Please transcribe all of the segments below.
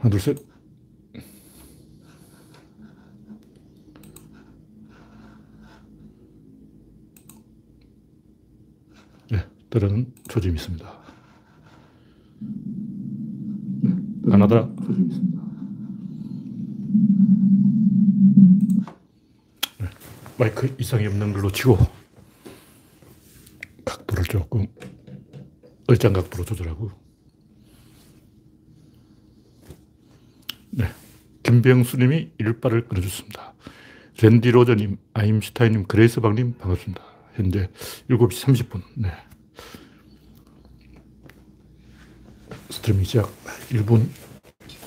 하나, 둘, 셋. 네, 들은 조짐이 있습니다. 조짐이 있습니다. 네, 마이크 이상이 없는 걸로 치고 각도를 조금 얼짱 각도로 조절하고 네. 김병수님이 일빠를 끊어줬습니다. 랜디 로저님, 아임슈타인님, 그레이스 박님 반갑습니다. 현재 7시 30분. 네. 스트리밍 시작 1분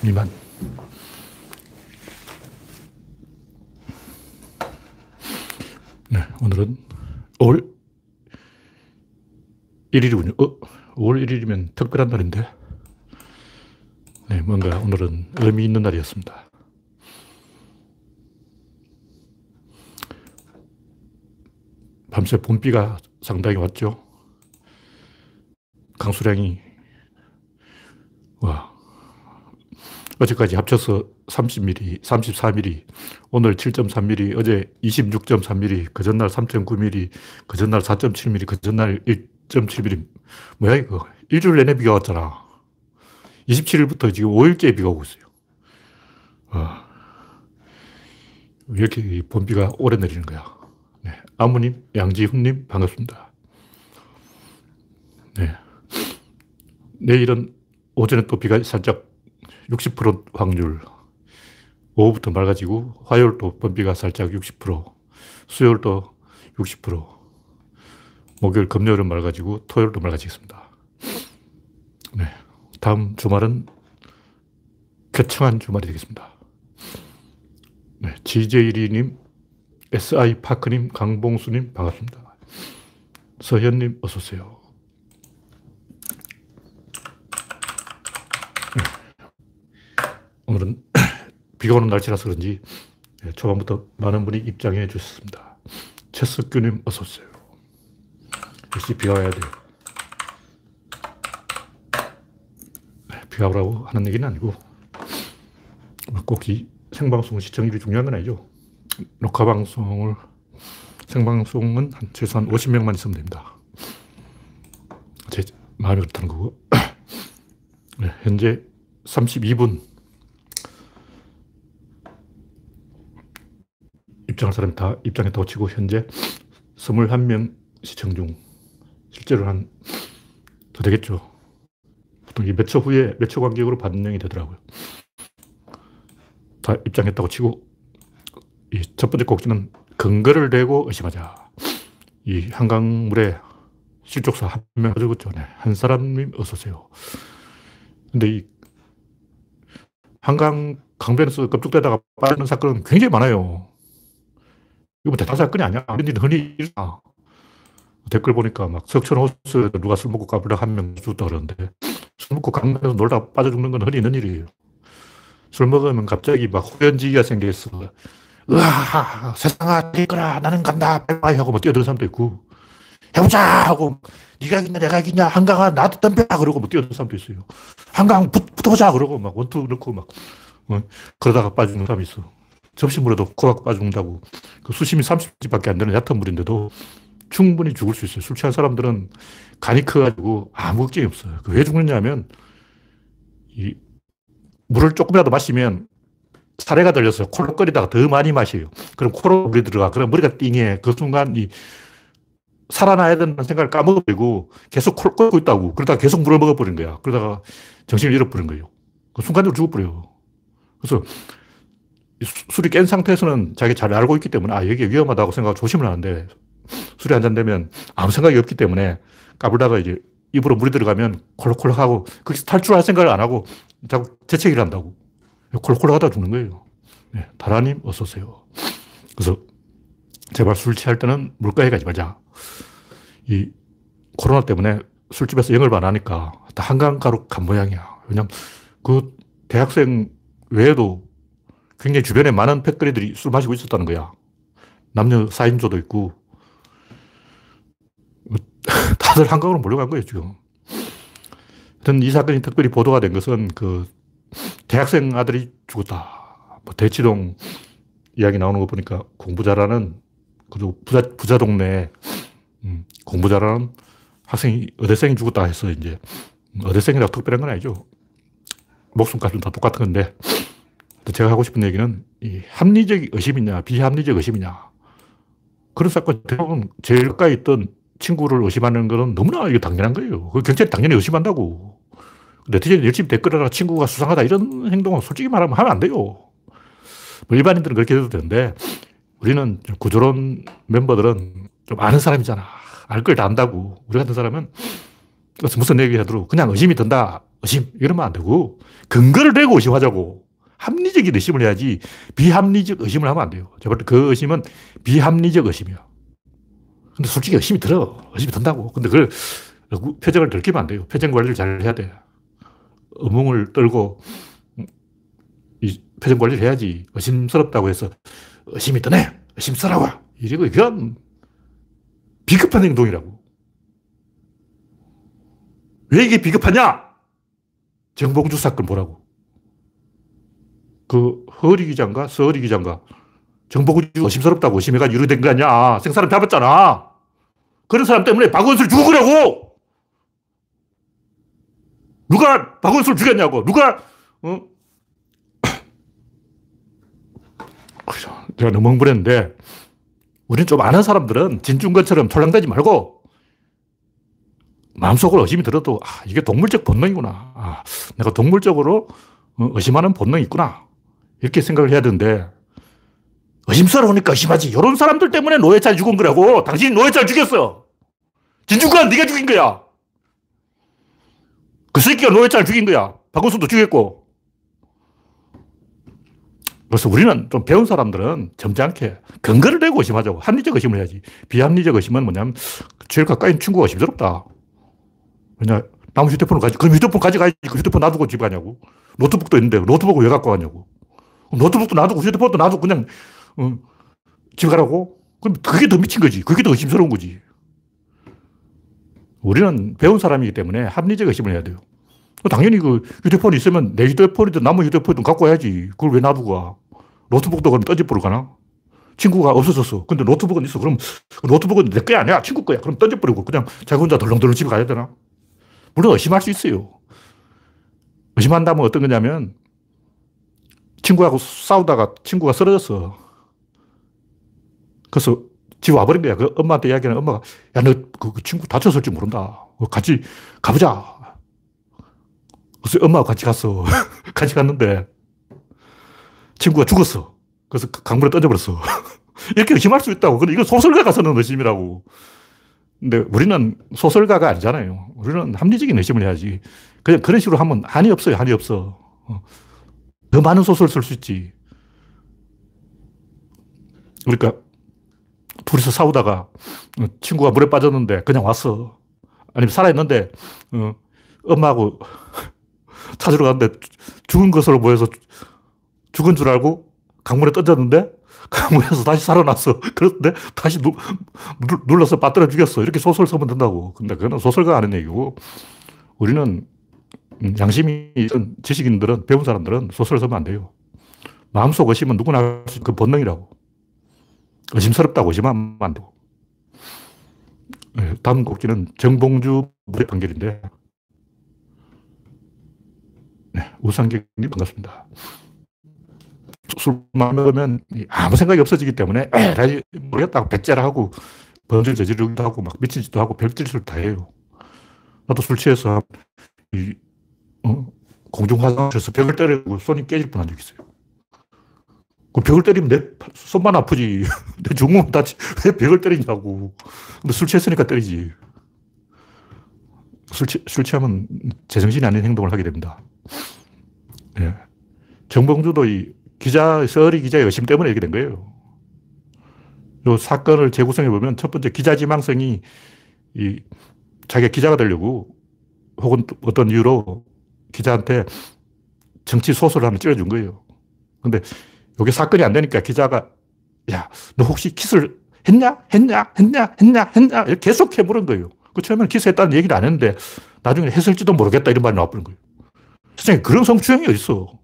미만. 네, 오늘은 5월 1일이군요. 어, 5월 1일이면 특별한 날인데. 네, 뭔가 오늘은 의미 있는 날이었습니다. 밤새 봄비가 상당히 왔죠. 강수량이, 와, 어제까지 합쳐서 30mm, 34mm, 오늘 7.3mm, 어제 26.3mm, 그 전날 3.9mm, 그 전날 4.7mm, 그 전날 1.7mm. 뭐야, 이거. 일주일 내내 비가 왔잖아. 27일부터 지금 5일째 비가 오고 있어요. 어. 왜 이렇게 봄비가 오래 내리는 거야? 네. 아무님, 양지훈님, 반갑습니다. 네. 내일은 오전에 또 비가 살짝 60% 확률. 오후부터 맑아지고, 화요일도 봄비가 살짝 60%, 수요일도 60%, 목요일, 금요일은 맑아지고, 토요일도 맑아지겠습니다. 네. 다음 주말은 쾌청한 주말이 되겠습니다. 네, GJ리님, SI 파크님, 강봉수님, 반갑습니다. 서현님, 어서오세요. 네. 오늘은 비가 오는 날씨라서 그런지 네, 초반부터 많은 분이 입장해 주셨습니다. 최석규님, 어서오세요. 역시 비가 와야 돼요. 비가 오라고 하는 얘기는 아니고, 꼭 이 생방송 시청률이 중요한 건 아니죠. 녹화 방송을, 생방송은 한 최소한 50명만 있으면 됩니다. 제 마음이 그렇다는 거고. 네, 현재 32분. 입장할 사람이 다 입장했다고 치고, 현재 21명 시청 중. 실제로 한, 더 되겠죠. 보통 몇 초 후에 몇 초 간격으로 반영이 되더라고요. 다 입장했다고 치고 이 첫 번째 꼭지는 근거를 대고 의심하자. 이 한강물에 실족사 한 명 죽었죠. 네. 한 사람님 어서오세요. 근데 이 한강 강변에서 껍죽대다가 빠지는 사건은 굉장히 많아요. 이거 뭐 대단 사건이 아니야. 우리 흔히 일어나. 댓글 보니까 막 석천 호수 누가 술 먹고 까불다 한 명 죽었다 그러는데 술 먹고 강변에서 놀다 빠져 죽는 건 흔히 있는 일이에요. 술 먹으면 갑자기 막 호연지기가 생겼어. 으아, 세상아, 이거라, 나는 간다, 빨리 하고 막 뛰어드는 사람도 있고, 해보자! 하고, 네가 이기냐, 내가 이기냐, 한강아, 나도 덤벼! 그러고 막 뛰어드는 사람도 있어요. 한강 붙, 붙어보자! 그러고 막 원투 넣고 막, 어, 그러다가 빠지는 사람이 있어. 접시물에도 코가 빠져죽는다고. 그 수심이 30밖에 안 되는 얕은 물인데도 충분히 죽을 수 있어요. 술 취한 사람들은 간이 커가지고 아무 걱정이 없어요. 그 왜 죽느냐 하면, 이, 물을 조금이라도 마시면 사례가 들려서 콜록거리다가 더 많이 마셔요. 그럼 코로 물이 들어가. 그럼 머리가 띵해. 그 순간 이 살아나야 된다는 생각을 까먹어버리고 계속 콜 끓고 있다고. 그러다가 계속 물을 먹어버린 거야. 그러다가 정신을 잃어버린 거예요. 그 순간적으로 죽어버려요. 그래서 술이 깬 상태에서는 자기 잘 알고 있기 때문에 아, 여기 위험하다고 생각하고 조심을 하는데 술이 한 잔 되면 아무 생각이 없기 때문에 까불다가 이제 입으로 물이 들어가면 콜록콜록하고 거기서 탈출할 생각을 안 하고 자꾸 재채기를 한다고. 콜록콜록 하다 죽는 거예요. 네, 다라님, 어서 오세요. 그래서 제발 술 취할 때는 물가에 가지 말자. 이 코로나 때문에 술집에서 영업을 안 하니까 다 한강가로 간 모양이야. 왜냐면 그 대학생 외에도 굉장히 주변에 많은 패거리들이 술 마시고 있었다는 거야. 남녀 4인조도 있고. 다들 한강으로 몰려간 거예요, 지금. 하여튼 이 사건이 특별히 보도가 된 것은 그 대학생 아들이 죽었다. 뭐 대치동 이야기 나오는 거 보니까 공부 잘하는 그리고 부자, 부자 동네 음, 공부 잘하는 학생이 의대생이 죽었다 해서 이제 의대생이라고 특별한 건 아니죠. 목숨까지는 다 똑같은 건데 제가 하고 싶은 얘기는 이 합리적 의심이냐 비합리적 의심이냐 그런 사건 대부분 제일 가까이 있던 친구를 의심하는 거는 너무나 이게 당연한 거예요. 그 경찰이 당연히 의심한다고. 네티즌이 열심히 댓글하라 친구가 수상하다 이런 행동은 솔직히 말하면 하면 안 돼요. 뭐 일반인들은 그렇게 해도 되는데 우리는 구조론 멤버들은 좀 아는 사람이잖아. 알 걸 다 안다고. 우리 같은 사람은 무슨 얘기 하더라도 그냥 의심이 든다. 의심. 이러면 안 되고 근거를 대고 의심하자고. 합리적인 의심을 해야지 비합리적 의심을 하면 안 돼요. 제가 그 의심은 비합리적 의심이야. 근데 솔직히 의심이 들어. 의심이 든다고. 근데 그걸 표정을 들키면 안 돼요. 표정 관리를 잘 해야 돼. 의문을 떨고 이 표정 관리를 해야지. 의심스럽다고 해서 의심이 드네. 의심스러워. 이러고 이건 비급한 행동이라고. 왜 이게 비급하냐? 정봉주 사건 보라고. 그 허리 기자인가 서리 기자인가 정보구 의심스럽다고 의심해가지고 이렇게 된거 아니야. 생사람 잡았잖아. 그런 사람 때문에 박원순을 죽으라고! 누가 박원순을 죽였냐고. 누가, 어? 제가 너무 흥분했는데, 우리는 좀 아는 사람들은 진중권처럼 촐랑대지 말고, 마음속으로 의심이 들어도, 아, 이게 동물적 본능이구나. 아, 내가 동물적으로 어, 의심하는 본능이 있구나. 이렇게 생각을 해야 되는데, 의심스러우니까 의심하지. 이런 사람들 때문에 노예찬 죽은 거라고. 당신이 노예찬 죽였어. 진중권 네가 죽인 거야. 그 새끼가 노예찬 죽인 거야. 박원순도 죽였고. 그래서 우리는 좀 배운 사람들은 점잖게 근거를 내고 의심하자고. 합리적 의심을 해야지. 비합리적 의심은 뭐냐면 제일 가까이 친구가 의심스럽다. 왜냐, 나무 휴대폰을 가지, 그럼 휴대폰 가져가야지. 그 휴대폰 놔두고 집 가냐고. 노트북도 있는데 노트북을 왜 갖고 가냐고. 노트북도 놔두고 휴대폰도 놔두고 그냥 어, 집 가라고? 그럼 그게 더 미친 거지. 그게 더 의심스러운 거지. 우리는 배운 사람이기 때문에 합리적 의심을 해야 돼요. 당연히 그 휴대폰이 있으면 내 휴대폰이든 남의 휴대폰이든 갖고 와야지. 그걸 왜 놔두고 가? 노트북도 그럼 던져버려 가나? 친구가 없어졌어. 근데 노트북은 있어. 그럼 그 노트북은 내거 아니야. 친구 거야. 그럼 던져버리고 그냥 자기 혼자 덜렁덜렁 집에 가야 되나? 물론 의심할 수 있어요. 의심한다면 어떤 거냐면 친구하고 싸우다가 친구가 쓰러졌어. 그래서 집 와버린 거야. 그 엄마한테 이야기하는 엄마가, 야, 너그 그 친구 다쳤을지 모른다. 같이 가보자. 그래서 엄마하고 같이 갔어. 같이 갔는데, 친구가 죽었어. 그래서 그 강물에 던져버렸어. 이렇게 의심할 수 있다고. 근데 이건 소설가가 쓰는 의심이라고. 근데 우리는 소설가가 아니잖아요. 우리는 합리적인 의심을 해야지. 그냥 그런 식으로 하면 한이 없어요. 한이 없어. 어. 더 많은 소설을 쓸수 있지. 그러니까 둘이서 싸우다가 어, 친구가 물에 빠졌는데 그냥 왔어. 아니면 살아있는데 어, 엄마하고 찾으러 갔는데 죽은 것으로 보여서 죽은 줄 알고 강물에 던졌는데 강물에서 다시 살아났어. 그런데 다시 누, 눌러서 빠뜨려 죽였어. 이렇게 소설 쓰면 된다고. 근데 그건 소설가 하는 얘기고 우리는 양심이 있던 지식인들은 배운 사람들은 소설을 쓰면 안 돼요. 마음속 의심은 누구나 그 본능이라고. 의심스럽다고 의심하면 안 되고. 네, 다음 곡지는 정봉주 무죄 판결인데, 네, 우상객님 반갑습니다. 술 먹으면 아무 생각이 없어지기 때문에 에라이 모르겠다고 배째라 하고 번질 저지르기도 하고 막 미친 짓도 하고 별짓을 다 해요. 나도 술 취해서 이, 어, 공중화장실에서 벽을 때리고 손이 깨질 뻔한 적 있어요. 그 벽을 때리면 내 손만 아프지. 내 중공은 다치. 왜 벽을 때리냐고. 근데 술 취했으니까 때리지. 술, 취, 술 취하면 제정신이 아닌 행동을 하게 됩니다. 예. 정봉주도 이 기자, 서리 기자의 의심 때문에 이렇게 된 거예요. 이 사건을 재구성해 보면 첫 번째 기자 지망성이 이 자기가 기자가 되려고 혹은 어떤 이유로 기자한테 정치 소설을 하나 찔러준 거예요. 근데 이게 사건이 안 되니까 기자가 야, 너 혹시 키스를 했냐? 했냐? 했냐? 했냐? 했냐? 계속 해보는 거예요. 그 처음에는 키스했다는 얘기를 안 했는데 나중에 했을지도 모르겠다 이런 말이 나와버린 거예요. 세상에 그런 성추행이 어딨어.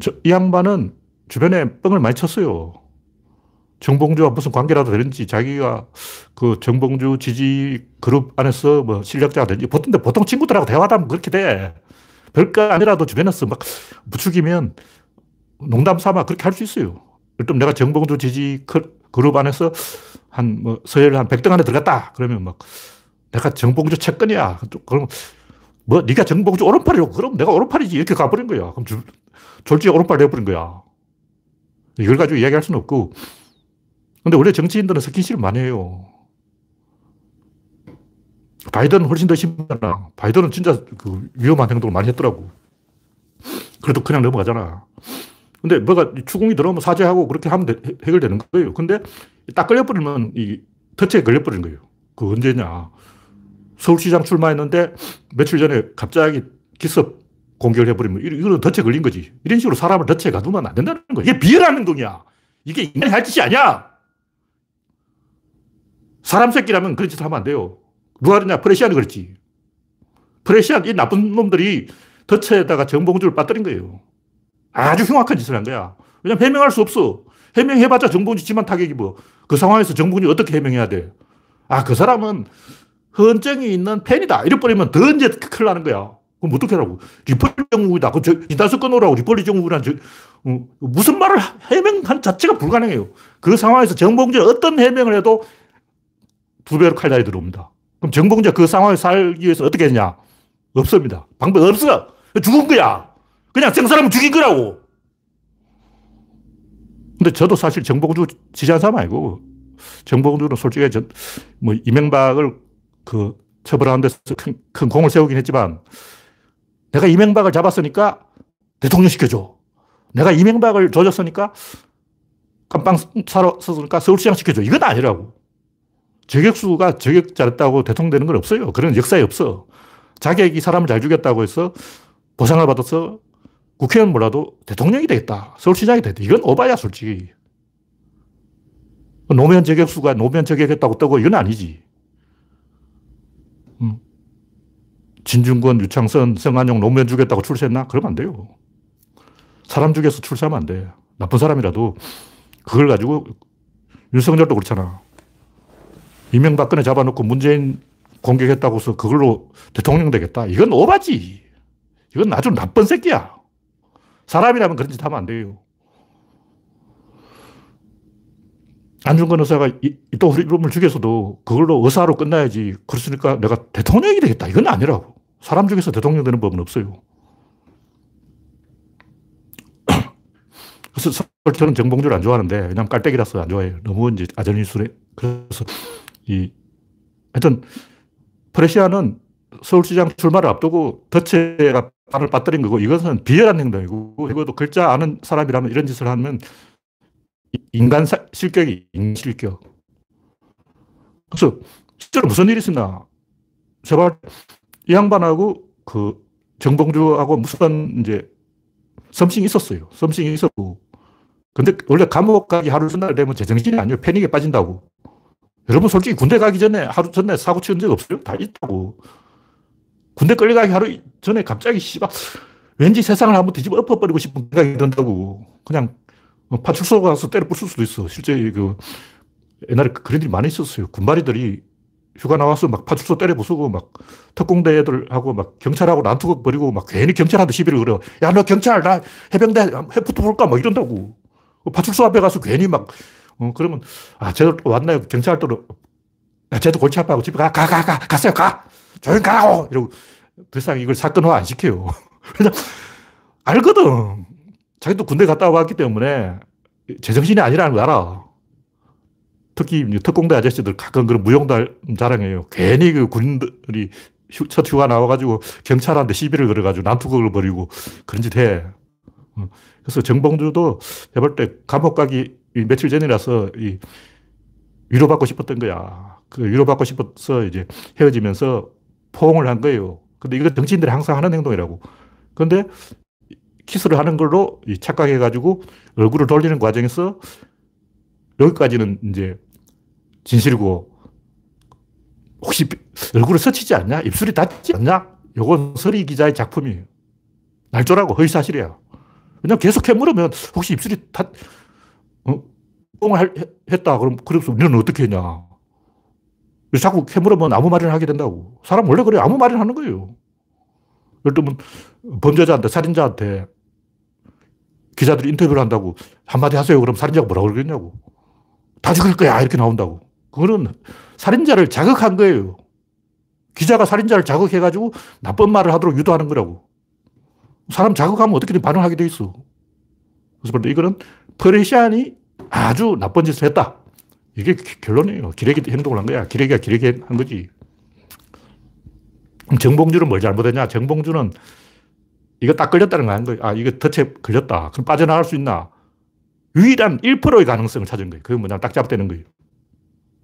저, 이 양반은 주변에 뻥을 많이 쳤어요. 정봉주와 무슨 관계라도 되는지 자기가 그 정봉주 지지 그룹 안에서 뭐 실력자가 되는지 보통, 보통 친구들하고 대화하다 면 그렇게 돼. 별거 아니라도 주변에서 막 부추기면 농담 삼아 그렇게 할 수 있어요. 일단 내가 정봉주 지지 그룹 안에서 한 뭐 서열 한 100등 안에 들어갔다. 그러면 막 내가 정봉주 채권이야. 그럼 뭐 네가 정봉주 오른팔이고 그럼 내가 오른팔이지 이렇게 가버린 거야. 그럼 졸지에 오른팔 내버린 거야. 이걸 가지고 이야기할 수는 없고 근데 원래 정치인들은 스킨십을 많이 해요. 바이든은 훨씬 더 심하잖아. 바이든은 진짜 그 위험한 행동을 많이 했더라고. 그래도 그냥 넘어가잖아. 근데 뭐가 추궁이 들어오면 사죄하고 그렇게 하면 돼, 해결되는 거예요. 근데 딱 걸려버리면 이 터치에 걸려버리는 거예요. 그 언제냐. 서울시장 출마했는데 며칠 전에 갑자기 기습 공격을 해버리면 이거는 덫에 걸린 거지. 이런 식으로 사람을 덫에 가두면 안 된다는 거야. 이게 비열한 행동이야. 이게 인간이 할 짓이 아니야. 사람 새끼라면 그런 짓을 하면 안 돼요. 누가 그러냐? 프레시안이 그랬지. 프레시안, 이 나쁜 놈들이 덫에다가 정봉주를 빠뜨린 거예요. 아주 흉악한 짓을 한 거야. 왜냐면 해명할 수 없어. 해명해봤자 정봉주 지만 타격이 뭐. 그 상황에서 정봉주 어떻게 해명해야 돼? 아, 그 사람은 헌정이 있는 팬이다. 이래버리면 더 이제 큰일 나는 거야. 그럼 어떻게 하라고? 리폴리 정국이다. 그, 저, 이단서 끊으라고 리폴리 정국이란, 저, 어, 무슨 말을 해명한 자체가 불가능해요. 그 상황에서 정봉주는 어떤 해명을 해도 두 배로 칼날이 들어옵니다. 그럼 정봉주가 그 상황에 살기 위해서 어떻게 했냐? 없습니다. 방법 없어. 죽은 거야. 그냥 생사람을 죽인 거라고. 근데 저도 사실 정봉주 지지한 사람 아니고, 정봉주는 솔직히 저, 뭐, 이명박을 그 처벌하는 데서 큰, 큰 공을 세우긴 했지만, 내가 이명박을 잡았으니까 대통령 시켜줘. 내가 이명박을 조졌으니까 깜빵 사러 었으니까 서울시장 시켜줘. 이건 아니라고. 저격수가 저격 잘했다고 대통령 되는 건 없어요. 그런 역사에 없어. 자격이 사람을 잘 죽였다고 해서 보상을 받아서 국회의원 몰라도 대통령이 되겠다. 서울시장이 되겠다. 이건 오바야, 솔직히. 노무현 저격수가 노무현 저격했다고 뜨고 이건 아니지. 음. 진중권, 유창선, 성한용, 노무현 죽였다고 출세했나? 그러면 안 돼요. 사람 죽여서 출세하면 안 돼. 나쁜 사람이라도 그걸 가지고 윤석열도 그렇잖아. 이명박근혜 잡아놓고 문재인 공격했다고 해서 그걸로 대통령 되겠다. 이건 오바지. 이건 아주 나쁜 새끼야. 사람이라면 그런 짓 하면 안 돼요. 안중근 의사가 또 이름을 죽여서도 그걸로 의사로 끝나야지. 그렇으니까 내가 대통령이 되겠다. 이건 아니라고. 사람 중에서 대통령 되는 법은 없어요. 그래서 저는 정봉주를 안 좋아하는데, 왜냐면 깔때기라서 안 좋아해요. 너무 이제 아전인술에. 그래서 이, 하여튼, 프레시아는 서울시장 출마를 앞두고 덫에가 발을 빠뜨린 거고, 이것은 비열한 행동이고, 이것도 글자 아는 사람이라면 이런 짓을 하면 인간 사, 실격이 인실격. 그래서 실제로 무슨 일이 있었나? 제발 이 양반하고 그 정봉주하고 무슨 이제 썸씽이 있었어요. 썸씽이 있었고. 근데 원래 감옥 가기 하루 전날 되면 제정신이 아니에요. 패닉에 빠진다고. 여러분 솔직히 군대 가기 전에 하루 전에 사고 치는 적 없어요? 다 있다고. 군대 끌려가기 하루 전에 갑자기 씨발 왠지 세상을 한번 뒤집어 엎어버리고 싶은 생각이 든다고. 그냥 뭐 파출소 가서 때려 부술 수도 있어. 실제 그 옛날에 그런 일이 많이 있었어요. 군마리들이 휴가 나와서 막 파출소 때려 부수고 막 특공대 애들하고 막 경찰하고 난투극 벌이고 막 괜히 경찰한테 시비를 걸어. 야, 너 경찰, 나 해병대 해부터 볼까? 막 이런다고. 파출소 앞에 가서 괜히 막, 어, 그러면, 아, 또 왔나요? 경찰 또, 야, 쟤도 골치 아파하고 집에 가, 가, 가, 가, 갔어요, 가! 조용 가라고! 이러고, 더 이상 이걸 사건화 안 시켜요. 그냥, 알거든. 자기도 군대 갔다 왔기 때문에 제정신이 아니라는 걸 알아. 특히 특공대 아저씨들 가끔 그런 무용달 자랑해요. 괜히 그 군인들이 휴, 첫 휴가 나와가지고 경찰한테 시비를 걸어가지고 난투극을 벌이고 그런 짓 해. 어. 그래서 정봉주도 해볼 때 감옥 가기 며칠 전이라서 이 위로받고 싶었던 거야. 그 위로받고 싶어서 이제 헤어지면서 포옹을 한 거예요. 근데 이거 정치인들이 항상 하는 행동이라고. 근데 키스를 하는 걸로 착각해가지고 얼굴을 돌리는 과정에서 여기까지는 이제 진실이고 혹시 얼굴을 스치지 않냐? 입술이 닿지 않냐? 요건 서리 기자의 작품이에요. 날조라고 허위사실이야. 왜냐면 계속 캐물으면 혹시 입술이 다, 어, 뽕을 했다. 그럼, 그래서 우리는 어떻게 했냐. 자꾸 캐물으면 아무 말이나 하게 된다고. 사람 원래 그래. 아무 말이나 하는 거예요. 예를 들면, 범죄자한테, 살인자한테 기자들이 인터뷰를 한다고 한마디 하세요. 그럼 살인자가 뭐라고 그러겠냐고. 다 죽일 거야. 이렇게 나온다고. 그거는 살인자를 자극한 거예요. 기자가 살인자를 자극해가지고 나쁜 말을 하도록 유도하는 거라고. 사람 자극하면 어떻게든 반응하게 돼 있어. 그래서 그런데 이거는 퍼레시안이 아주 나쁜 짓을 했다. 이게 결론이에요. 기레기 행동을 한 거야. 기레기가 기레기 한 거지. 정봉주는 뭘 잘못했냐? 정봉주는 이거 딱 걸렸다는 거 아닌 거예요. 아, 이거 덫에 걸렸다. 그럼 빠져나갈 수 있나? 유일한 1%의 가능성을 찾은 거예요. 그게 뭐냐면 딱 잡아대는 거예요.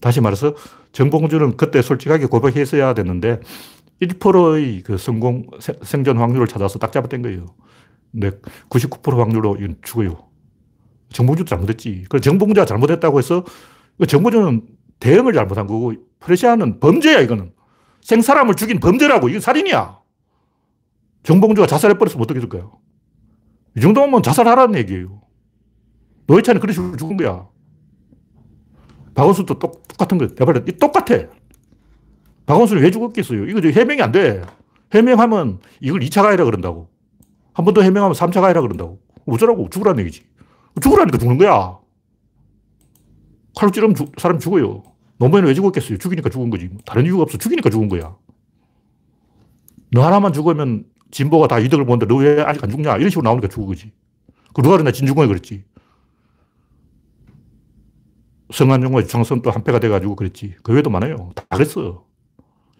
다시 말해서 정봉주는 그때 솔직하게 고백했어야 됐는데 1%의 그 성공, 생존 확률을 찾아서 딱 잡아댄 거예요. 근데 99% 확률로 이건 죽어요. 정봉주도 잘못했지. 그 정봉주가 잘못했다고 해서 그 정봉주는 대응을 잘못한 거고 프레시아는 범죄야, 이거는. 생사람을 죽인 범죄라고. 이건 살인이야. 정봉주가 자살해버렸으면 어떻게 될까요? 이 정도면 자살하라는 얘기예요. 노회찬이 그런 식으로 죽은 거야. 박원순도 똑, 똑같은 거예요. 내발 똑같아. 박원순이 왜 죽었겠어요? 이거 해명이 안 돼. 해명하면 이걸 2차 가해라 그런다고. 한 번 더 해명하면 3차 가해라 그런다고. 어쩌라고? 죽으라는 얘기지. 죽으라니까 죽는 거야. 칼로 찌르면 주, 사람 죽어요. 노무현은 왜 죽었겠어요? 죽이니까 죽은 거지. 다른 이유가 없어. 죽이니까 죽은 거야. 너 하나만 죽으면 진보가 다 이득을 보는데 너 왜 아직 안 죽냐? 이런 식으로 나오니까 죽은 거지. 그 누가 그러나 진중권이 그랬지. 성한용과 유창선 또 한패가 돼가지고 그랬지. 그 외에도 많아요. 다 그랬어.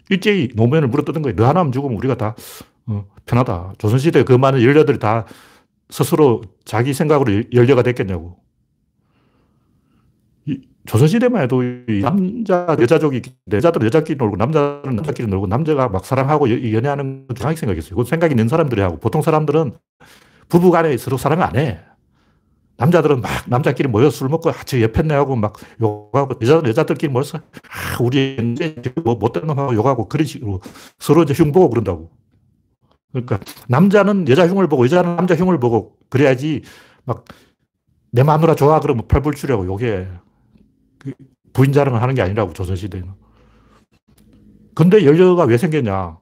일제히 노무현을 물어뜯은 거예요. 너 하나만 죽으면 우리가 다 어, 편하다. 조선시대 그 많은 연려들이 다 스스로 자기 생각으로 연려가 됐겠냐고. 조선시대만 해도 남자, 여자족이, 여자들은 여자끼리 놀고, 남자는 남자끼리 놀고, 남자가 막 사랑하고 연 애하는 정확히 생각했어요. 그 생각이 있는 사람들이 하고, 보통 사람들은 부부 간에 서로 사랑을 안 해. 남자들은 막 남자끼리 모여 술 먹고, 아, 저 옆에 내하고 막 욕하고, 여자, 여자들끼리 모여서, 아, 우리 뭐 못된 놈하고 욕하고, 그런 식으로 서로 이제 흉 보고 그런다고. 그러니까 남자는 여자 흉을 보고, 여자는 남자 흉을 보고, 그래야지 막 내 마누라 좋아 그러면 팔불출하고 욕해. 그 부인 자랑을 하는 게 아니라고, 조선시대는. 근데 연료가 왜 생겼냐?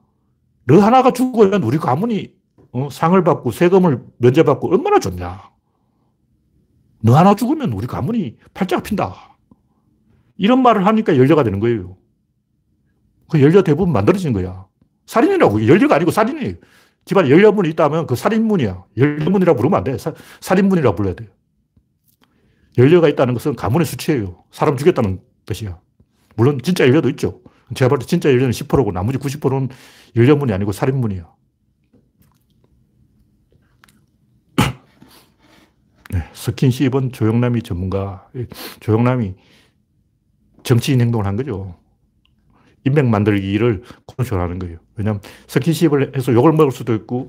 너 하나가 죽으면 우리 가문이 어, 상을 받고 세금을 면제받고 얼마나 좋냐? 너 하나 죽으면 우리 가문이 팔자가 핀다. 이런 말을 하니까 연료가 되는 거예요. 그 연료 대부분 만들어진 거야. 살인이라고. 연료가 아니고 살인이에요. 집안에 연료문이 있다면 그 살인문이야. 연료문이라고 부르면 안 돼. 사, 살인문이라고 불러야 돼. 연료가 있다는 것은 가문의 수치예요. 사람 죽였다는 뜻이야. 물론 진짜 연료도 있죠. 제가 볼 때 진짜 연료는 10%고 나머지 90%는 연료문이 아니고 살인문이야. 네, 스킨십은 조영남이 전문가. 조영남이 정치인 행동을 한 거죠. 인맥 만들기를 컨트롤 하는 거예요. 왜냐하면 스킨십을 해서 욕을 먹을 수도 있고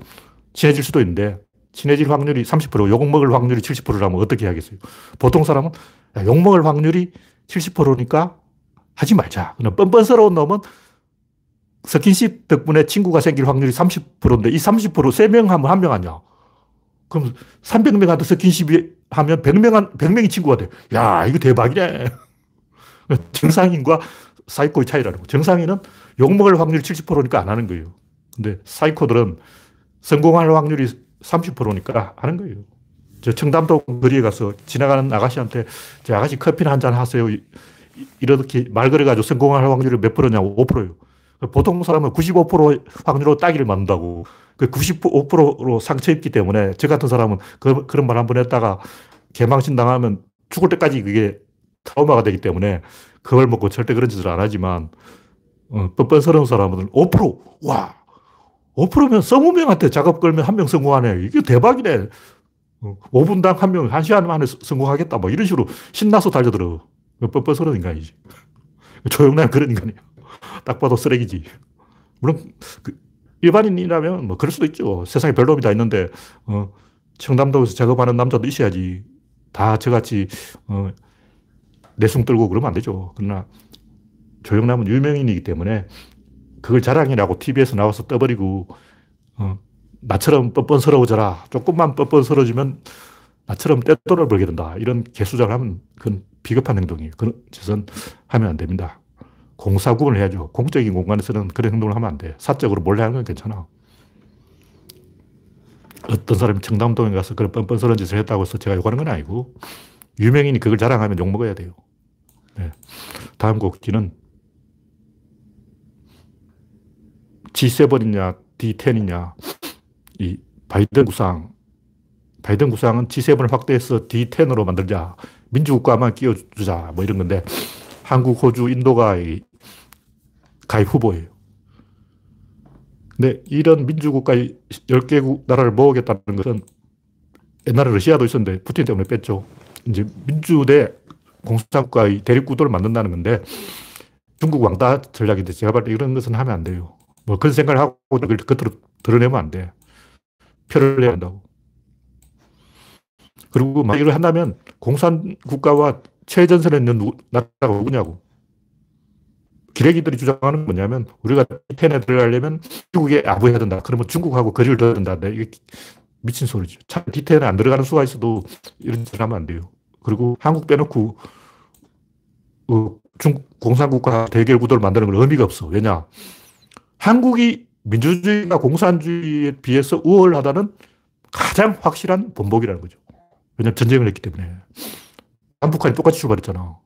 친해질 수도 있는데 친해질 확률이 30%, 욕 먹을 확률이 70%라면 어떻게 하겠어요? 보통 사람은 욕 먹을 확률이 70%니까 하지 말자. 그냥 뻔뻔스러운 놈은 스킨십 덕분에 친구가 생길 확률이 30%인데 이 30% 3명 하면 한 명 아니야. 그럼 300명한테 스킨십 하면 100명, 100명이 친구가 돼. 야, 이거 대박이네. 정상인과 사이코의 차이라는 거. 정상인은 욕먹을 확률이 70%니까 안 하는 거예요. 근데 사이코들은 성공할 확률이 30%니까 하는 거예요. 저 청담동 거리에 가서 지나가는 아가씨한테 저 아가씨 커피나 한잔 하세요. 이렇게 말 걸어가지고 성공할 확률이 몇 프로냐고 5%예요. 보통 사람은 95% 확률로 따기를 맞는다고. 그 95%로 상처 입기 때문에 저 같은 사람은 그, 그런 말 한 번 했다가 개망신 당하면 죽을 때까지 그게 트라우마가 되기 때문에 그걸 먹고 절대 그런 짓을 안 하지만 어, 뻔뻔스러운 사람은 5%! 와! 5%면 20명한테 작업 걸면 한 명 성공하네. 이게 대박이네. 5분당 한 명, 1시간 만에 성공하겠다. 뭐 이런 식으로 신나서 달려들어. 뻔뻔스러운 인간이지. 조용남 그런 인간이야. 딱 봐도 쓰레기지. 물론, 그 일반인이라면 뭐 그럴 수도 있죠. 세상에 별 놈이 다 있는데, 어, 청담도에서 작업하는 남자도 있어야지. 다 저같이, 어, 내숭 떨고 그러면 안 되죠. 그러나 조영남은 유명인이기 때문에 그걸 자랑이라고 TV에서 나와서 떠버리고, 어, 나처럼 뻔뻔스러워져라. 조금만 뻔뻔스러워지면 나처럼 떼돈을 벌게 된다. 이런 개수작을 하면 그건 비겁한 행동이에요. 그런 짓은 하면 안 됩니다. 공사 구분을 해야죠. 공적인 공간에서는 그런 행동을 하면 안 돼. 사적으로 몰래 하는 건 괜찮아. 어떤 사람이 청담동에 가서 그런 뻔뻔스러운 짓을 했다고 해서 제가 욕하는 건 아니고, 유명인이 그걸 자랑하면 욕먹어야 돼요. 네. 다음 곡지는 G7이냐, D10이냐, 이 바이든 구상. 바이든 구상은 G7을 확대해서 D10으로 만들자. 민주국가만 끼워주자. 뭐 이런 건데, 한국, 호주, 인도가 가입 후보예요. 근데 이런 민주국가 10개국 나라를 모으겠다는 것은 옛날에 러시아도 있었는데 푸틴 때문에 뺐죠. 이제 민주 대 공산국가의 대립구도를 만든다는 건데 중국 왕따 전략인데 제가 볼때 이런 것은 하면 안 돼요. 뭐 그런 생각을 하고 겉으로 드러내면 안 돼. 표를 내야 한다고. 그리고 막 이걸 한다면 공산국가와 최전선에 있는 나라가 누구냐고. 기레기들이 주장하는 뭐냐면 우리가 텐에 들어가려면 중국에 아부해야 된다. 그러면 중국하고 거리를 둬야 된다. 이게 미친 소리죠. 차 디테일에 안 들어가는 수가 있어도 이런 짓을 하면 안 돼요. 그리고 한국 빼놓고 어, 중국 공산국가 대결 구도를 만드는 건 의미가 없어. 왜냐? 한국이 민주주의나 공산주의에 비해서 우월하다는 가장 확실한 본보기라는 거죠. 왜냐면 전쟁을 했기 때문에. 남북한이 똑같이 출발했잖아.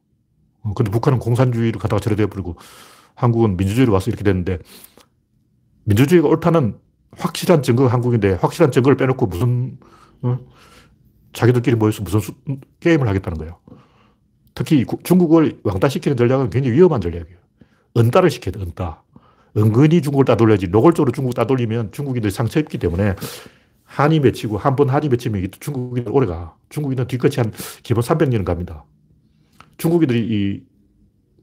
어, 근데 북한은 공산주의를 갖다가 저래버리고 한국은 민주주의로 와서 이렇게 됐는데 민주주의가 옳다는 확실한 증거가 한국인데 확실한 증거를 빼놓고 무슨 어? 자기들끼리 모여서 무슨 수, 게임을 하겠다는 거예요. 특히 중국을 왕따시키는 전략은 굉장히 위험한 전략이에요. 은따를 시켜야 돼, 은따. 은근히 중국을 따돌려야지. 노골적으로 중국 따돌리면 중국인들이 상처 입기 때문에 한이 맺히고 한 번 한이 맺히면 중국인들 오래 가. 중국인은 뒤끝이 한 기본 300년은 갑니다. 중국인들이 이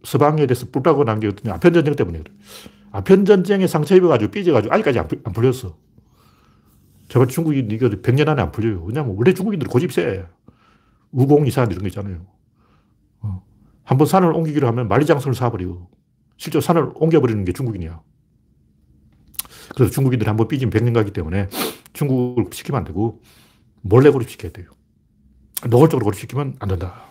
서방에 대해서 뿔따고 난 게 어떠냐. 아편 전쟁 때문에 그래. 아편 전쟁에 상처 입어가지고 삐져가지고 아직까지 안, 안 풀렸어. 제발 중국인 이거 100년 안에 안 풀려요. 왜냐면 원래 중국인들이 고집이 세. 우공 이산 이런 거 있잖아요. 어. 한번 산을 옮기기로 하면 만리장성을 사버리고 실제로 산을 옮겨버리는 게 중국인이야. 그래서 중국인들이 한번 삐지면 100년 가기 때문에 중국을 시키면 안 되고 몰래 고립시켜야 돼요. 노골적으로 고립시키면 안 된다.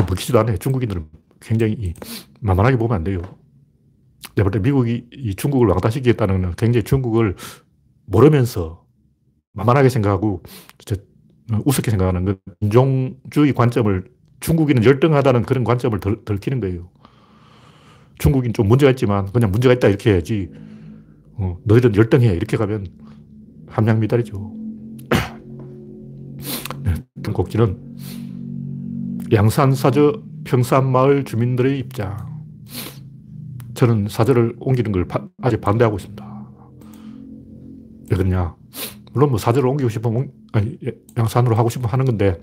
먹히지도 않아요. 중국인들은 굉장히 만만하게 보면 안 돼요. 내가 볼때 미국이 이 중국을 왕따시키겠다는 건 굉장히 중국을 모르면서 만만하게 생각하고 우습게 생각하는 건 인종주의 관점을 중국인은 열등하다는 그런 관점을 덜, 덜키는 거예요. 중국인 좀 문제가 있지만 그냥 문제가 있다 이렇게 해야지 어, 너희들은 열등해 이렇게 가면 함량 미달이죠. 네, 곡지는 양산 사저 평산 마을 주민들의 입장. 저는 사저를 옮기는 걸 바, 아직 반대하고 있습니다. 왜 그러냐. 물론 뭐 사저를 옮기고 싶으면, 아니, 양산으로 하고 싶으면 하는 건데,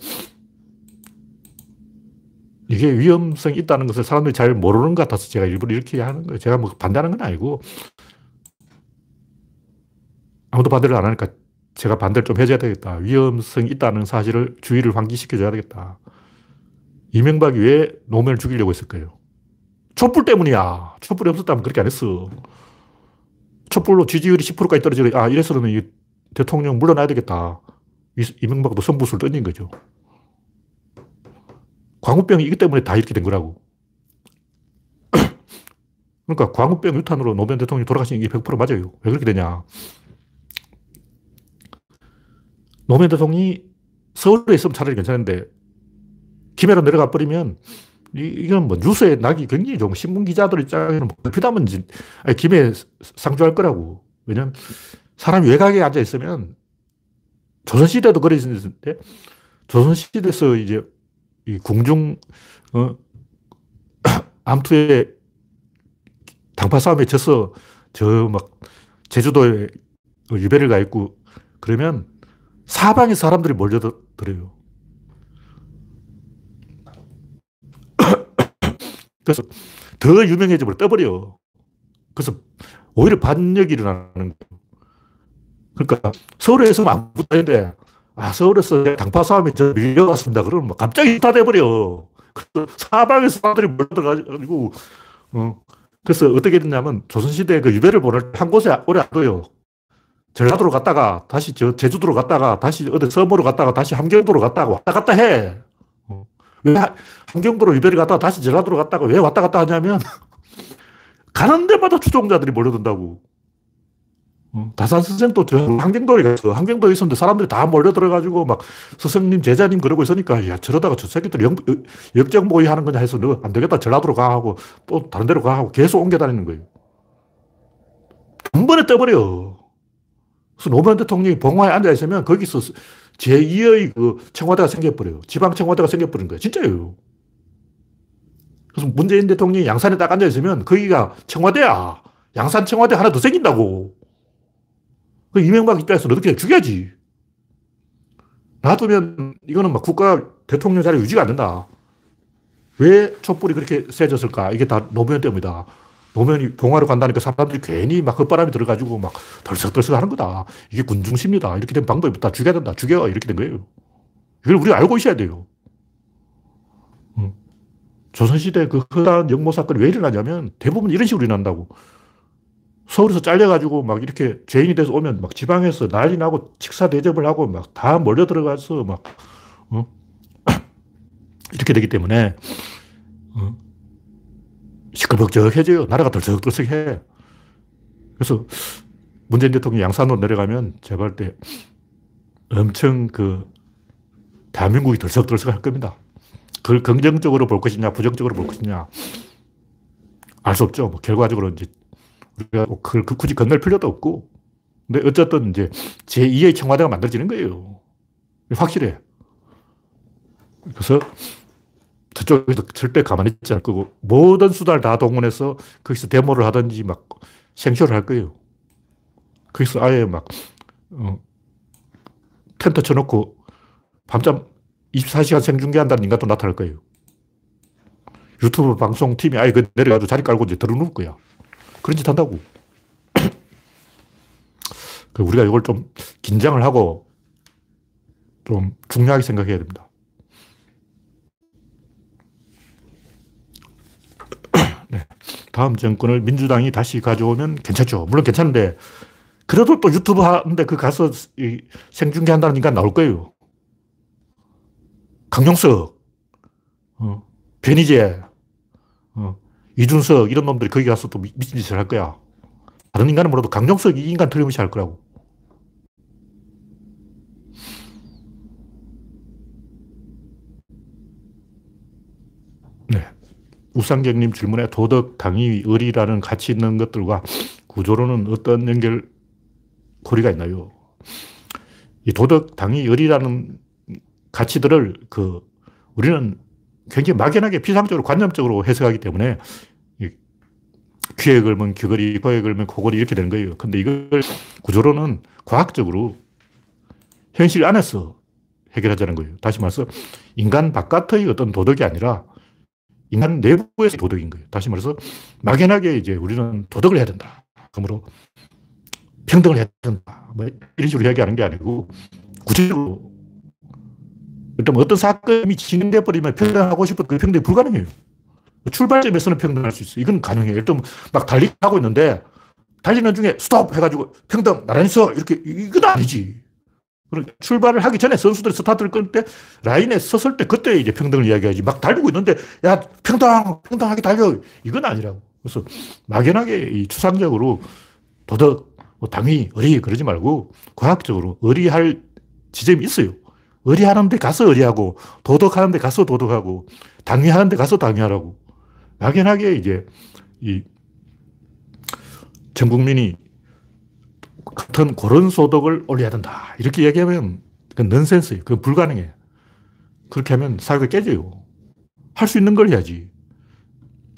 이게 위험성이 있다는 것을 사람들이 잘 모르는 것 같아서 제가 일부러 이렇게 하는 거예요. 제가 뭐 반대하는 건 아니고, 아무도 반대를 안 하니까 제가 반대를 좀 해줘야 되겠다. 위험성이 있다는 사실을 주의를 환기시켜줘야 되겠다. 이명박이 왜 노무현을 죽이려고 했을까요? 촛불 때문이야. 촛불이 없었다면 그렇게 안 했어. 촛불로 지지율이 10%까지 떨어지고, 아, 이래서는 이 대통령 물러나야 되겠다. 이명박도 선부수를 던진 거죠. 광우병이 이기 때문에 다 이렇게 된 거라고. 그러니까 광우병 유탄으로 노무현 대통령이 돌아가신 게 100% 맞아요. 왜 그렇게 되냐. 노무현 대통령이 서울에 있으면 차라리 괜찮은데 김해로 내려가 버리면 이, 건 뭐 뉴스에 나기 굉장히 좀 신문 기자들 입장에는 뭐 피담은 아니, 김해 상주할 거라고. 왜냐면 사람이 외곽에 앉아 있으면 조선시대도 그랬는데 조선시대에서 이제 이 궁중, 어, 암투에 당파 싸움에 져서 저 막 제주도에 유배를 가 있고 그러면 사방에 사람들이 몰려들어요. 그래서 더 유명해져 버려, 떠버려. 그래서 오히려 반역이 일어나는 거예요. 그러니까 서울에서는 아무것도 아닌데, 아, 서울에서 당파 싸움에 저 밀려갔습니다. 그러면 뭐 갑자기 다 돼버려. 그래서 사방에 사람들이 몰려들어가지고, 어. 그래서 어떻게 됐냐면, 조선시대 그 유배를 보낼 한 곳에 오래 안 둬요. 전라도로 갔다가 다시 저 제주도로 갔다가 다시 어디 서부로 갔다가 다시 함경도로 갔다가 왔다 갔다 해. 어. 왜 함경도로 이별이 갔다가 다시 전라도로 갔다가 왜 왔다 갔다 하냐면 가는 데마다 추종자들이 몰려든다고. 어. 다산 선생도 저 함경도에 가서 함경도에 있었는데 사람들이 다 몰려들어가지고 막 스승님, 제자님 그러고 있으니까 야, 저러다가 저 새끼들 역, 역정보위 하는 거냐 해서 너 안 되겠다. 전라도로 가 하고 또 다른 데로 가 하고 계속 옮겨 다니는 거예요. 한 번에 떠버려. 그래서 노무현 대통령이 봉화에 앉아 있으면 거기서 제2의 그 청와대가 생겨버려요. 지방 청와대가 생겨버린 거예요. 진짜예요. 그래서 문재인 대통령이 양산에 딱 앉아있으면 거기가 청와대야. 양산 청와대 하나 더 생긴다고. 그 이명박 입장에서는 어떻게 죽여야지. 놔두면 이거는 막 국가 대통령 자리 유지가 안 된다. 왜 촛불이 그렇게 세졌을까? 이게 다 노무현 때문이다. 노무현이 봉화로 간다니까 사람들이 괜히 막 헛바람이 들어가지고 막 덜썩덜썩 하는 거다. 이게 군중심리다. 이렇게 된 방법이 없다. 죽여야 된다. 죽여. 이렇게 된 거예요. 이걸 우리가 알고 있어야 돼요. 조선시대 그 흔한 영모 사건이 왜 일어나냐면 대부분 이런 식으로 일어난다고. 서울에서 잘려가지고 막 이렇게 죄인이 돼서 오면 막 지방에서 난리 나고 식사 대접을 하고 막 다 몰려 들어가서 막, 어? 이렇게 되기 때문에, 어? 시끌벅적해져요. 나라가 덜썩덜썩해. 그래서 문재인 대통령이 양산으로 내려가면 제가 볼때 엄청 그 대한민국이 덜썩덜썩 할 겁니다. 그걸 긍정적으로 볼 것이냐, 부정적으로 볼 것이냐, 알 수 없죠. 뭐 결과적으로 이제 우리가 그걸 그 굳이 건널 필요도 없고. 근데 어쨌든 이제 제2의 청와대가 만들어지는 거예요. 확실해. 그래서 저쪽에서 절대 가만히 있지 않을 거고, 모든 수단을 다 동원해서 거기서 데모를 하든지 막 생쇼를 할 거예요. 거기서 아예 막, 어, 텐트 쳐놓고 밤잠 24시간 생중계한다는 인간도 나타날 거예요. 유튜브 방송팀이 아예 그 내려가지고 자리 깔고 이제 들어놓을 거야. 그런 짓 한다고. 그 우리가 이걸 좀 긴장을 하고 좀 중요하게 생각해야 됩니다. 네. 다음 정권을 민주당이 다시 가져오면 괜찮죠. 물론 괜찮은데, 그래도 또 유튜브 하는데 그 가서 생중계 한다는 인간 나올 거예요. 강용석, 어, 변희재, 어, 이준석 이런 놈들이 거기 가서 또 미친 짓을 할 거야. 다른 인간은 몰라도 강용석 이 인간 틀림없이 할 거라고. 네. 우상경님 질문에 도덕, 당위, 의리라는 가치 있는 것들과 구조로는 어떤 연결, 고리가 있나요? 이 도덕, 당위, 의리라는 가치들을 그 우리는 굉장히 막연하게 피상적으로 관념적으로 해석하기 때문에 귀에 걸면 귀걸이, 코에 걸면 코걸이 이렇게 되는 거예요. 근데 이걸 구조로는 과학적으로 현실 안에서 해결하자는 거예요. 다시 말해서 인간 바깥의 어떤 도덕이 아니라 인간 내부에서 도덕인 거예요. 다시 말해서 막연하게 이제 우리는 도덕을 해야 된다. 그러므로 평등을 해야 된다. 뭐 이런 식으로 이야기하는 게 아니고 구체적으로 일단 어떤 사건이 진행돼 버리면 평등하고 싶어도 그 평등이 불가능해요. 출발점에서는 평등할 수 있어요. 이건 가능해요. 일단 막 달리고 있는데 달리는 중에 스톱 해가지고 평등 나란히 서 이렇게 이건 아니지. 출발을 하기 전에 선수들이 스타트를 끊을 때 라인에 섰을 때 그때 이제 평등을 이야기하지. 막 달리고 있는데 야 평등 평등하게 달려 이건 아니라고. 그래서 막연하게 이 추상적으로 도덕, 뭐 당위, 의리 그러지 말고 과학적으로 의리할 지점이 있어요. 의리하는 데 가서 의리하고, 도덕하는 데 가서 도덕하고, 당위하는 데 가서 당위하라고. 막연하게 이제, 이, 전 국민이 같은 그런 소득을 올려야 된다. 이렇게 얘기하면 그건 넌센스예요. 그건 불가능해. 그렇게 하면 사회가 깨져요. 할 수 있는 걸 해야지.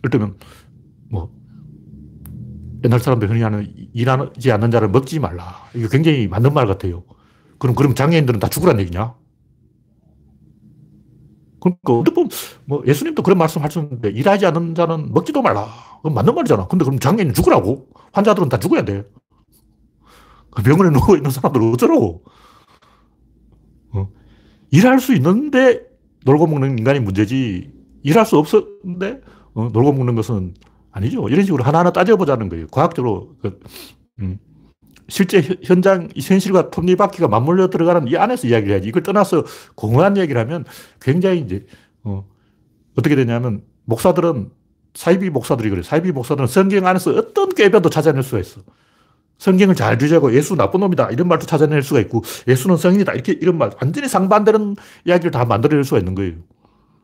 예를 들면, 뭐, 옛날 사람들 흔히 하는 일하지 않는 자를 먹지 말라. 이거 굉장히 맞는 말 같아요. 그럼, 그럼 장애인들은 다 죽으란 얘기냐? 그러니까 어떻게 보면 뭐 예수님도 그런 말씀 하셨는데 일하지 않는 자는 먹지도 말라. 그건 맞는 말이잖아. 근데 그럼 장애인 죽으라고? 환자들은 다 죽어야 돼. 그 병원에 누워 있는 사람들 어쩌라고? 어. 일할 수 있는데 놀고 먹는 인간이 문제지. 일할 수 없었는데 어, 놀고 먹는 것은 아니죠. 이런 식으로 하나하나 따져보자는 거예요. 과학적으로 그, 음, 실제 현장, 현실과 톱니바퀴가 맞물려 들어가는 이 안에서 이야기를 해야지. 이걸 떠나서 공허한 얘기를 하면 굉장히 이제, 어, 어떻게 되냐면, 목사들은 사이비 목사들이 그래. 사이비 목사들은 성경 안에서 어떤 꾀변도 찾아낼 수가 있어. 성경을 잘 주자고 예수 나쁜 놈이다. 이런 말도 찾아낼 수가 있고, 예수는 성인이다. 이렇게, 이런 말, 완전히 상반되는 이야기를 다 만들어낼 수가 있는 거예요.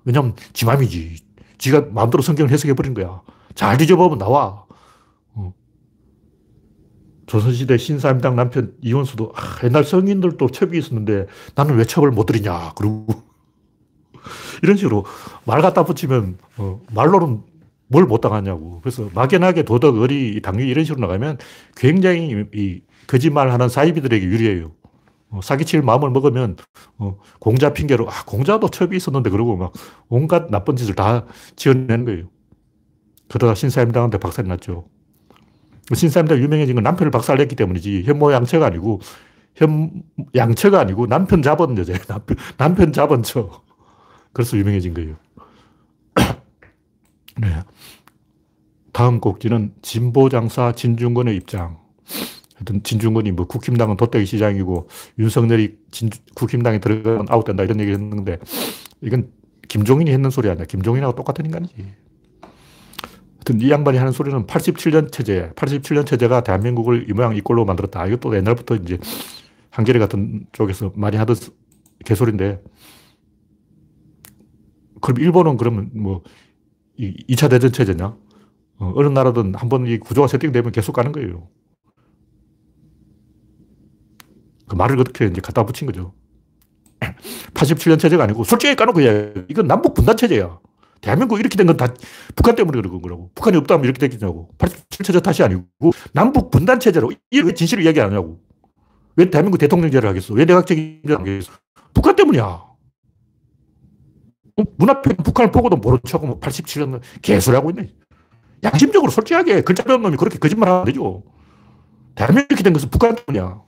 왜냐면, 지 맘이지. 지가 마음대로 성경을 해석해버린 거야. 잘 뒤져보면 나와. 어. 조선시대 신사임당 남편 이원수도, 아, 옛날 성인들도 첩이 있었는데 나는 왜 첩을 못 들이냐. 그러고. 이런 식으로 말 갖다 붙이면, 어, 말로는 뭘 못 당하냐고. 그래서 막연하게 도덕, 의리, 당위 이런 식으로 나가면 굉장히 이 거짓말 하는 사이비들에게 유리해요. 어, 사기칠 마음을 먹으면 어, 공자 핑계로 아 공자도 첩이 있었는데 그러고 막 온갖 나쁜 짓을 다 지어내는 거예요. 그러다 신사임당한테 박살이 났죠. 신사임당 유명해진 건 남편을 박살냈기 때문이지 현모 양처가 아니고 현 양처가 아니고 남편 잡은 여자예요. 남편, 남편 잡은 처. 그래서 유명해진 거예요. 네. 다음 곡지는 진보장사 진중권의 입장. 하여튼 진중권이 뭐 국힘당은 도떼기 시장이고 윤석열이 진, 국힘당에 들어가면 아웃된다 이런 얘기를 했는데 이건 김종인이 했는 소리 아니야. 김종인하고 똑같은 인간이지. 하여튼 이 양반이 하는 소리는 87년 체제, 87년 체제가 대한민국을 이 모양 이 꼴로 만들었다. 이것도 옛날부터 이제 한겨레 같은 쪽에서 많이 하던 개소리인데 그럼 일본은 그러면 뭐 2차 대전 체제냐? 어, 어느 나라든 한 번 이 구조가 세팅되면 계속 가는 거예요. 그 말을 그렇게 이제 갖다 붙인 거죠. 87년 체제가 아니고 솔직히 까놓고 야 이건 남북 분단 체제야. 대한민국 이렇게 된 건 다 북한 때문에 그런 거라고. 북한이 없다면 이렇게 됐겠냐고. 87체제 탓이 아니고 남북 분단 체제로 왜 진실을 이야기 안 하냐고. 왜 대한민국 대통령제를 하겠어? 왜 내각 책임제를 하겠어? 북한 때문이야. 문 앞에 북한을 보고도 모른 척하고 87년 뭐 개소리 하고 있네. 양심적으로 솔직하게 글자 배운 놈이 그렇게 거짓말 하면 되죠. 대한민국 이렇게 된 것은 북한 때문이야.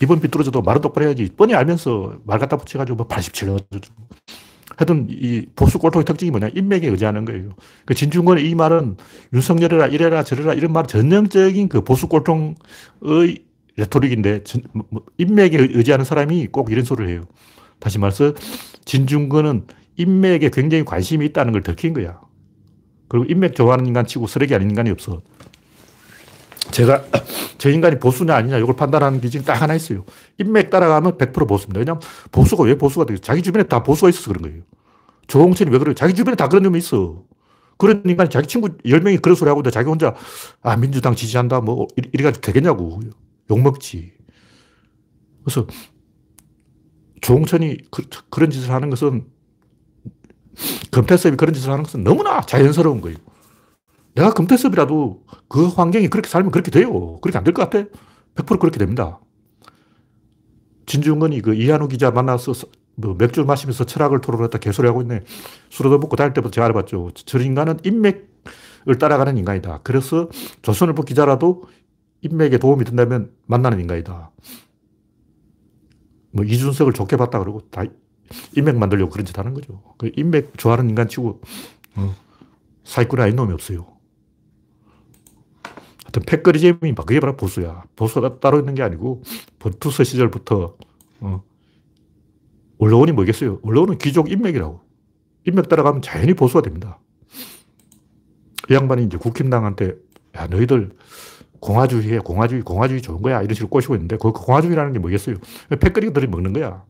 이번 비뚤어져도 말은 똑바로 해야지. 뻔히 알면서 말 갖다 붙여가지고 뭐 87년 하여튼 이 보수 꼴통의 특징이 뭐냐. 인맥에 의지하는 거예요. 그 진중권의 이 말은 윤석열이라 이래라 저래라 이런 말 전형적인 그 보수 꼴통의 레토릭인데 뭐, 뭐 인맥에 의지하는 사람이 꼭 이런 소리를 해요. 다시 말해서 진중권은 인맥에 굉장히 관심이 있다는 걸 들킨 거야. 그리고 인맥 좋아하는 인간 치고 쓰레기 아닌 인간이 없어. 제가 저 인간이 보수냐 아니냐 이걸 판단하는 기준이 딱 하나 있어요. 인맥 따라가면 100% 보수입니다. 왜냐하면 보수가 왜 보수가 되겠어? 자기 주변에 다 보수가 있어서 그런 거예요. 조홍천이 왜 그래요? 자기 주변에 다 그런 놈이 있어. 그런 인간이 자기 친구 10명이 그런 소리 하고 있는데 자기 혼자 아, 민주당 지지한다 뭐 이래가지고 되겠냐고. 욕먹지. 그래서 조홍천이 그, 런 짓을 하는 것은 금태섭이 그런 짓을 하는 것은 너무나 자연스러운 거예요. 내가 금태섭이라도 그 환경이 그렇게 살면 그렇게 돼요. 그렇게 안 될 것 같아? 100% 그렇게 됩니다. 진중근이 그 이한우 기자 만나서 뭐 맥주 마시면서 철학을 토론했다 개소리하고 있네. 술 얻어먹고 다닐 때부터 제가 알아봤죠. 저 인간은 인맥을 따라가는 인간이다. 그래서 조선일보 기자라도 인맥에 도움이 된다면 만나는 인간이다. 뭐 이준석을 좋게 봤다 그러고 다 인맥 만들려고 그런 짓 하는 거죠. 그 인맥 좋아하는 인간 치고 어, 사기꾼이 아닌 놈이 없어요. 하여튼 패거리잼이 그게 바로 보수야. 보수가 따로 있는 게 아니고 본투서 시절부터 어, 원로원이 뭐겠어요? 원로원은 귀족 인맥이라고. 인맥 따라가면 자연히 보수가 됩니다. 이 양반이 이제 국힘당한테 야 너희들 공화주의에 공화주의, 공화주의 좋은 거야. 이런 식으로 꼬시고 있는데 그 공화주의라는 게 뭐겠어요? 패거리들이 먹는 거야.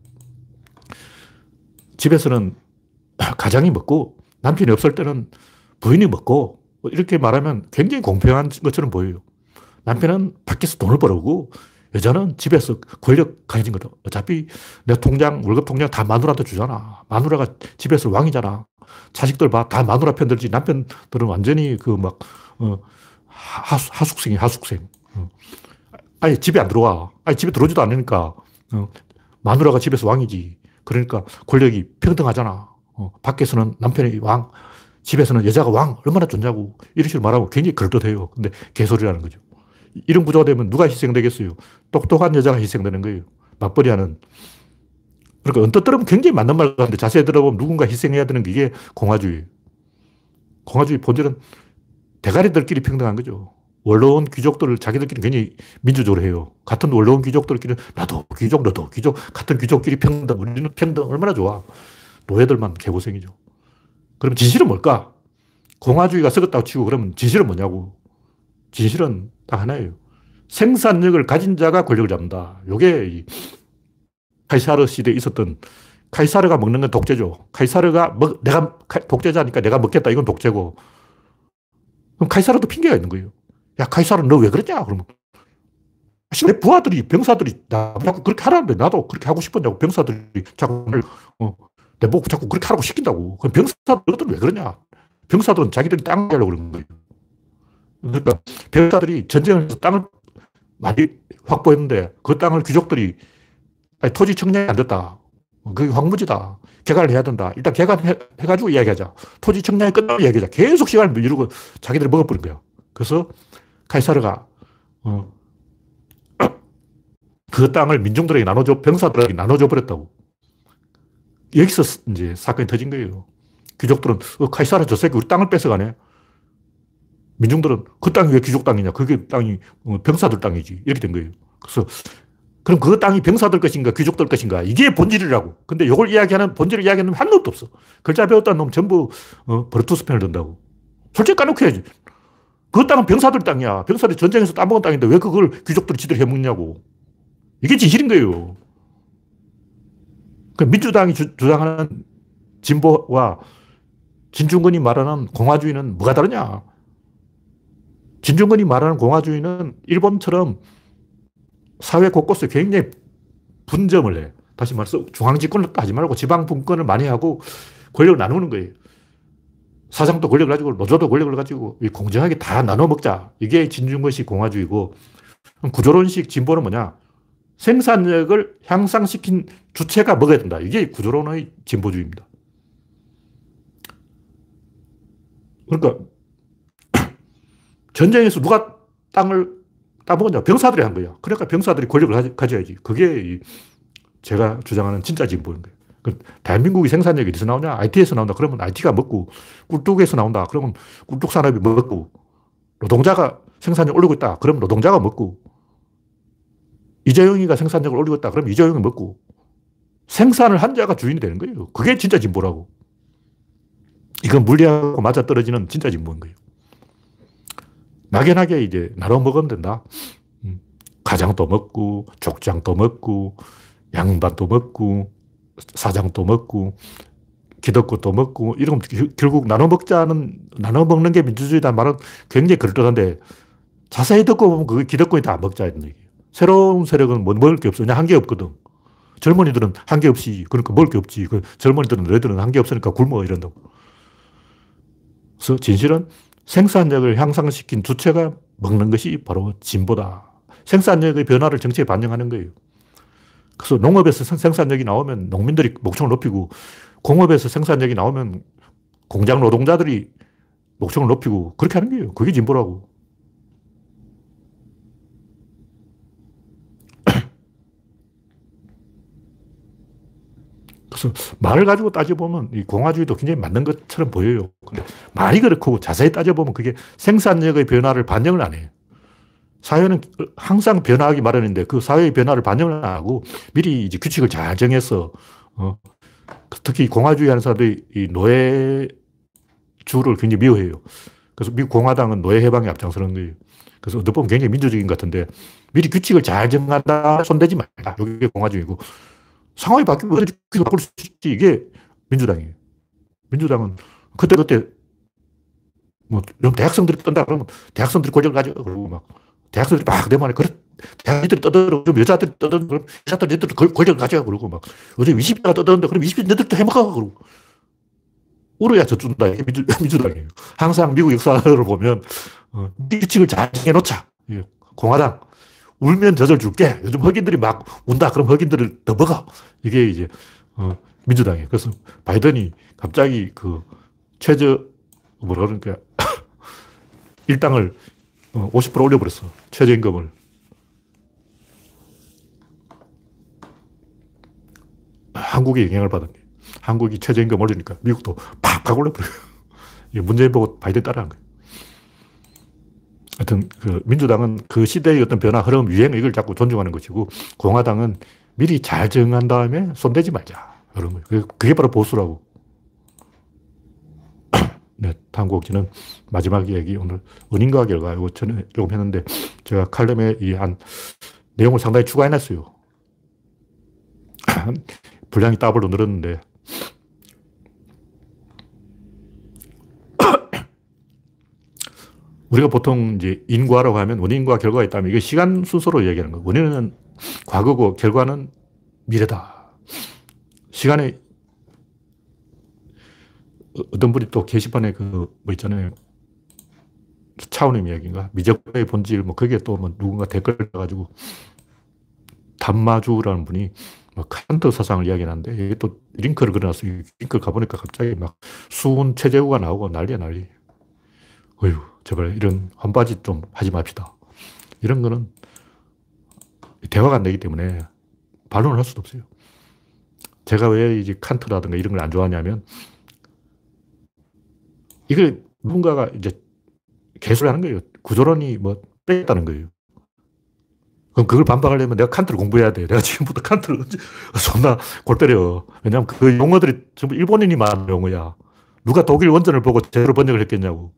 집에서는 가장이 먹고 남편이 없을 때는 부인이 먹고 이렇게 말하면 굉장히 공평한 것처럼 보여요. 남편은 밖에서 돈을 벌고 여자는 집에서 권력 가진 거다. 어차피 내 통장, 월급 통장 다 마누라한테 주잖아. 마누라가 집에서 왕이잖아. 자식들 봐. 다 마누라 편들지. 남편들은 완전히 그 막, 어, 하수, 하숙생이 하숙생. 어. 아예 집에 안 들어와. 아예 집에 들어오지도 않으니까. 어. 마누라가 집에서 왕이지. 그러니까 권력이 평등하잖아. 어. 밖에서는 남편이 왕, 집에서는 여자가 왕, 얼마나 좋냐고. 이런 식으로 말하고 굉장히 그럴듯해요. 근데 개소리라는 거죠. 이런 구조가 되면 누가 희생되겠어요? 똑똑한 여자가 희생되는 거예요. 맞벌이 하는. 그러니까 언뜻 들으면 굉장히 맞는 말 같은데 자세히 들어보면 누군가 희생해야 되는 게 이게 공화주의. 공화주의 본질은 대가리들끼리 평등한 거죠. 원로원 귀족들을 자기들끼리 굉장히 민주적으로 해요. 같은 원로원 귀족들끼리 나도 귀족, 너도 귀족, 같은 귀족끼리 평등, 우리는 평등 얼마나 좋아. 노예들만 개고생이죠. 그럼 진실은 뭘까? 공화주의가 썩었다고 치고 그러면 진실은 뭐냐고. 진실은 딱 하나예요. 생산력을 가진 자가 권력을 잡는다. 요게 카이사르 시대에 있었던 카이사르가 먹는 건 독재죠. 카이사르가 먹, 내가 독재자니까 내가 먹겠다. 이건 독재고. 그럼 카이사르도 핑계가 있는 거예요. 야, 카이사르 너 왜 그랬냐? 그러면 내 부하들이, 병사들이 나 자꾸 그렇게 하라는데 나도 그렇게 하고 싶었냐고. 병사들이 자꾸 어, 내 보고 자꾸 그렇게 하라고 시킨다고. 그럼 병사들은 왜 그러냐? 병사들은 자기들이 땅 가려고 그러는 거예요. 그러니까 병사들이 전쟁에서 땅을 많이 확보했는데 그 땅을 귀족들이 아니, 토지 청량이 안 됐다. 그게 황무지다. 개간을 해야 된다. 일단 개간해가지고 이야기하자. 토지 청량이 끝나면 이야기하자. 계속 시간을 미루고 자기들이 먹어버린 거야. 그래서 카이사르가 어, 그 땅을 민중들에게 나눠줘, 병사들에게 나눠줘 버렸다고. 여기서 이제 사건이 터진 거예요. 귀족들은 어, 카이사르 저 새끼 우리 땅을 뺏어가네. 민중들은 그 땅이 왜 귀족 땅이냐? 그게 땅이 어, 병사들 땅이지. 이렇게 된 거예요. 그래서 그럼 그 땅이 병사들 것인가 귀족들 것인가 이게 본질이라고. 근데 이걸 이야기하는 본질을 이야기하는 한 놈도 없어. 글자 배웠다는 놈 전부 어, 버르투스 편을 든다고. 솔직히 까놓고 해야지. 그 땅은 병사들 땅이야. 병사들이 전쟁에서 따먹은 땅인데 왜 그걸 귀족들이 지들 해먹냐고. 이게 진실인 거예요. 그 민주당이 주, 장하는 진보와 진중권이 말하는 공화주의는 뭐가 다르냐? 진중권이 말하는 공화주의는 일본처럼 사회 곳곳에 굉장히 분점을 해. 다시 말해서 중앙집권을 하지 말고 지방분권을 많이 하고 권력을 나누는 거예요. 사장도 권력을 가지고 노조도 권력을 가지고 공정하게 다 나눠 먹자. 이게 진중권식 공화주의고 구조론식 진보는 뭐냐? 생산력을 향상시킨 주체가 먹어야 된다. 이게 구조론의 진보주의입니다. 그러니까 전쟁에서 누가 땅을 따먹었냐? 병사들이 한 거야. 그러니까 병사들이 권력을 가져야지. 그게 제가 주장하는 진짜 진보인 거예요. 그 대한민국이 생산력이 어디서 나오냐? IT에서 나온다. 그러면 IT가 먹고, 꿀뚝에서 나온다. 그러면 꿀뚝 산업이 먹고, 노동자가 생산력 올리고 있다. 그러면 노동자가 먹고, 이재용이가 생산력을 올리고 있다. 그러면 이재용이 먹고, 생산을 한 자가 주인이 되는 거예요. 그게 진짜 진보라고. 이건 물리하고 맞아 떨어지는 진짜 진보인 거예요. 막연하게 이제 나눠 먹으면 된다. 음. 가장도 먹고, 족장도 먹고, 양반도 먹고, 사장도 먹고, 기득권도 먹고, 이런 결국 나눠 먹자는, 나눠 먹는 게 민주주의다 말은 굉장히 그럴듯한데, 자세히 듣고 보면 그게 기득권이 다 먹자는 얘기예요. 새로운 세력은 뭐 먹을 게 없어. 그냥 한게 없거든. 젊은이들은 한 게 없이, 그러니까 먹을 게 없지. 그 젊은이들은 너희들은 한 게 없으니까 굶어. 이런다고. 그래서 진실은 생산력을 향상시킨 주체가 먹는 것이 바로 진보다. 생산력의 변화를 정치에 반영하는 거예요. 그래서 농업에서 생산력이 나오면 농민들이 목청을 높이고 공업에서 생산력이 나오면 공장 노동자들이 목청을 높이고 그렇게 하는 거예요. 그게 진보라고. 그래서 말을 가지고 따져보면 이 공화주의도 굉장히 맞는 것처럼 보여요. 근데 말이 그렇고 자세히 따져보면 그게 생산력의 변화를 반영을 안 해요. 사회는 항상 변화하기 마련인데 그 사회의 변화를 반영을 안 하고 미리 이제 규칙을 잘 정해서 어, 특히 공화주의 하는 사람들이 이 노예주를 굉장히 미워해요. 그래서 미국 공화당은 노예 해방에 앞장서는 거예요. 그래서 어떻게 보면 굉장히 민주적인 것 같은데 미리 규칙을 잘 정한다 손대지 말라. 이게 공화주의고 상황이 바뀌면 어떻게 바꿀 수 있지? 이게 민주당이에요. 민주당은 그때그때 뭐, 대학생들이 떤다 그러면 대학생들이 권력을 가져. 그러고 막 대학생들이 막 내 말에 그래. 대학생들이 떠들어. 좀 여자들이 떠들어. 그럼 여자들 얘들 권력을 가져. 그러고 막 요즘 20대가 떠드는데 그럼 20대 너들도 해먹어. 그러고. 울어야 져준다. 이게 민주, 민주당이에요. 항상 미국 역사를 보면 어, 규칙을 잘 정해놓자. 공화당. 울면 젖을 줄게. 요즘 흑인들이 막 운다. 그럼 흑인들을 더 먹어. 이게 이제, 어, 민주당이에요. 그래서 바이든이 갑자기 그 최저, 뭐라 그러니까, 일당을 50% 어, 올려버렸어. 최저임금을. 한국에 영향을 받은 게. 한국이 최저임금 올리니까 미국도 팍 팍 올려버려요. 문재인 보고 바이든 따라한 거예요. 하여튼 그 민주당은 그 시대의 어떤 변화, 흐름, 유행 이걸 자꾸 존중하는 것이고 공화당은 미리 잘 정한 다음에 손대지 말자. 그런 거예요. 그게 바로 보수라고. 네, 탐구옥지는 마지막 이야기 오늘 은인과 결과 이거 전에 조금 했는데 제가 칼럼에 이 한 내용을 상당히 추가해놨어요. 분량이 더블로 늘었는데 우리가 보통 이제 인과라고 하면 원인과 결과가 있다면 이게 시간 순서로 이야기하는 거예요. 원인은 과거고 결과는 미래다. 시간에 어떤 분이 또 게시판에 그 뭐 있잖아요. 차원의 이야기인가? 미적의 본질, 뭐, 그게 또뭐 누군가 댓글 가지고 담마주라는 분이 뭐 칸트 사상을 이야기하는데 이게 또 링크를 그려놨어요. 링크 가보니까 갑자기 막 수은 체제구가 나오고 난리야 난리. 어휴, 제발 이런 환바지 좀 하지 맙시다. 이런 거는 대화가 안 되기 때문에 반론을 할 수도 없어요. 제가 왜 이제 칸트라든가 이런 걸 안 좋아하냐면 이걸 누군가가 이제 개소리 하는 거예요. 구조론이 뭐 뺐다는 거예요. 그럼 그걸 반박하려면 내가 칸트를 공부해야 돼. 내가 지금부터 칸트를 존나 골 때려. 왜냐면 그 용어들이 전부 일본인이 말하는 용어야. 누가 독일 원전을 보고 제대로 번역을 했겠냐고.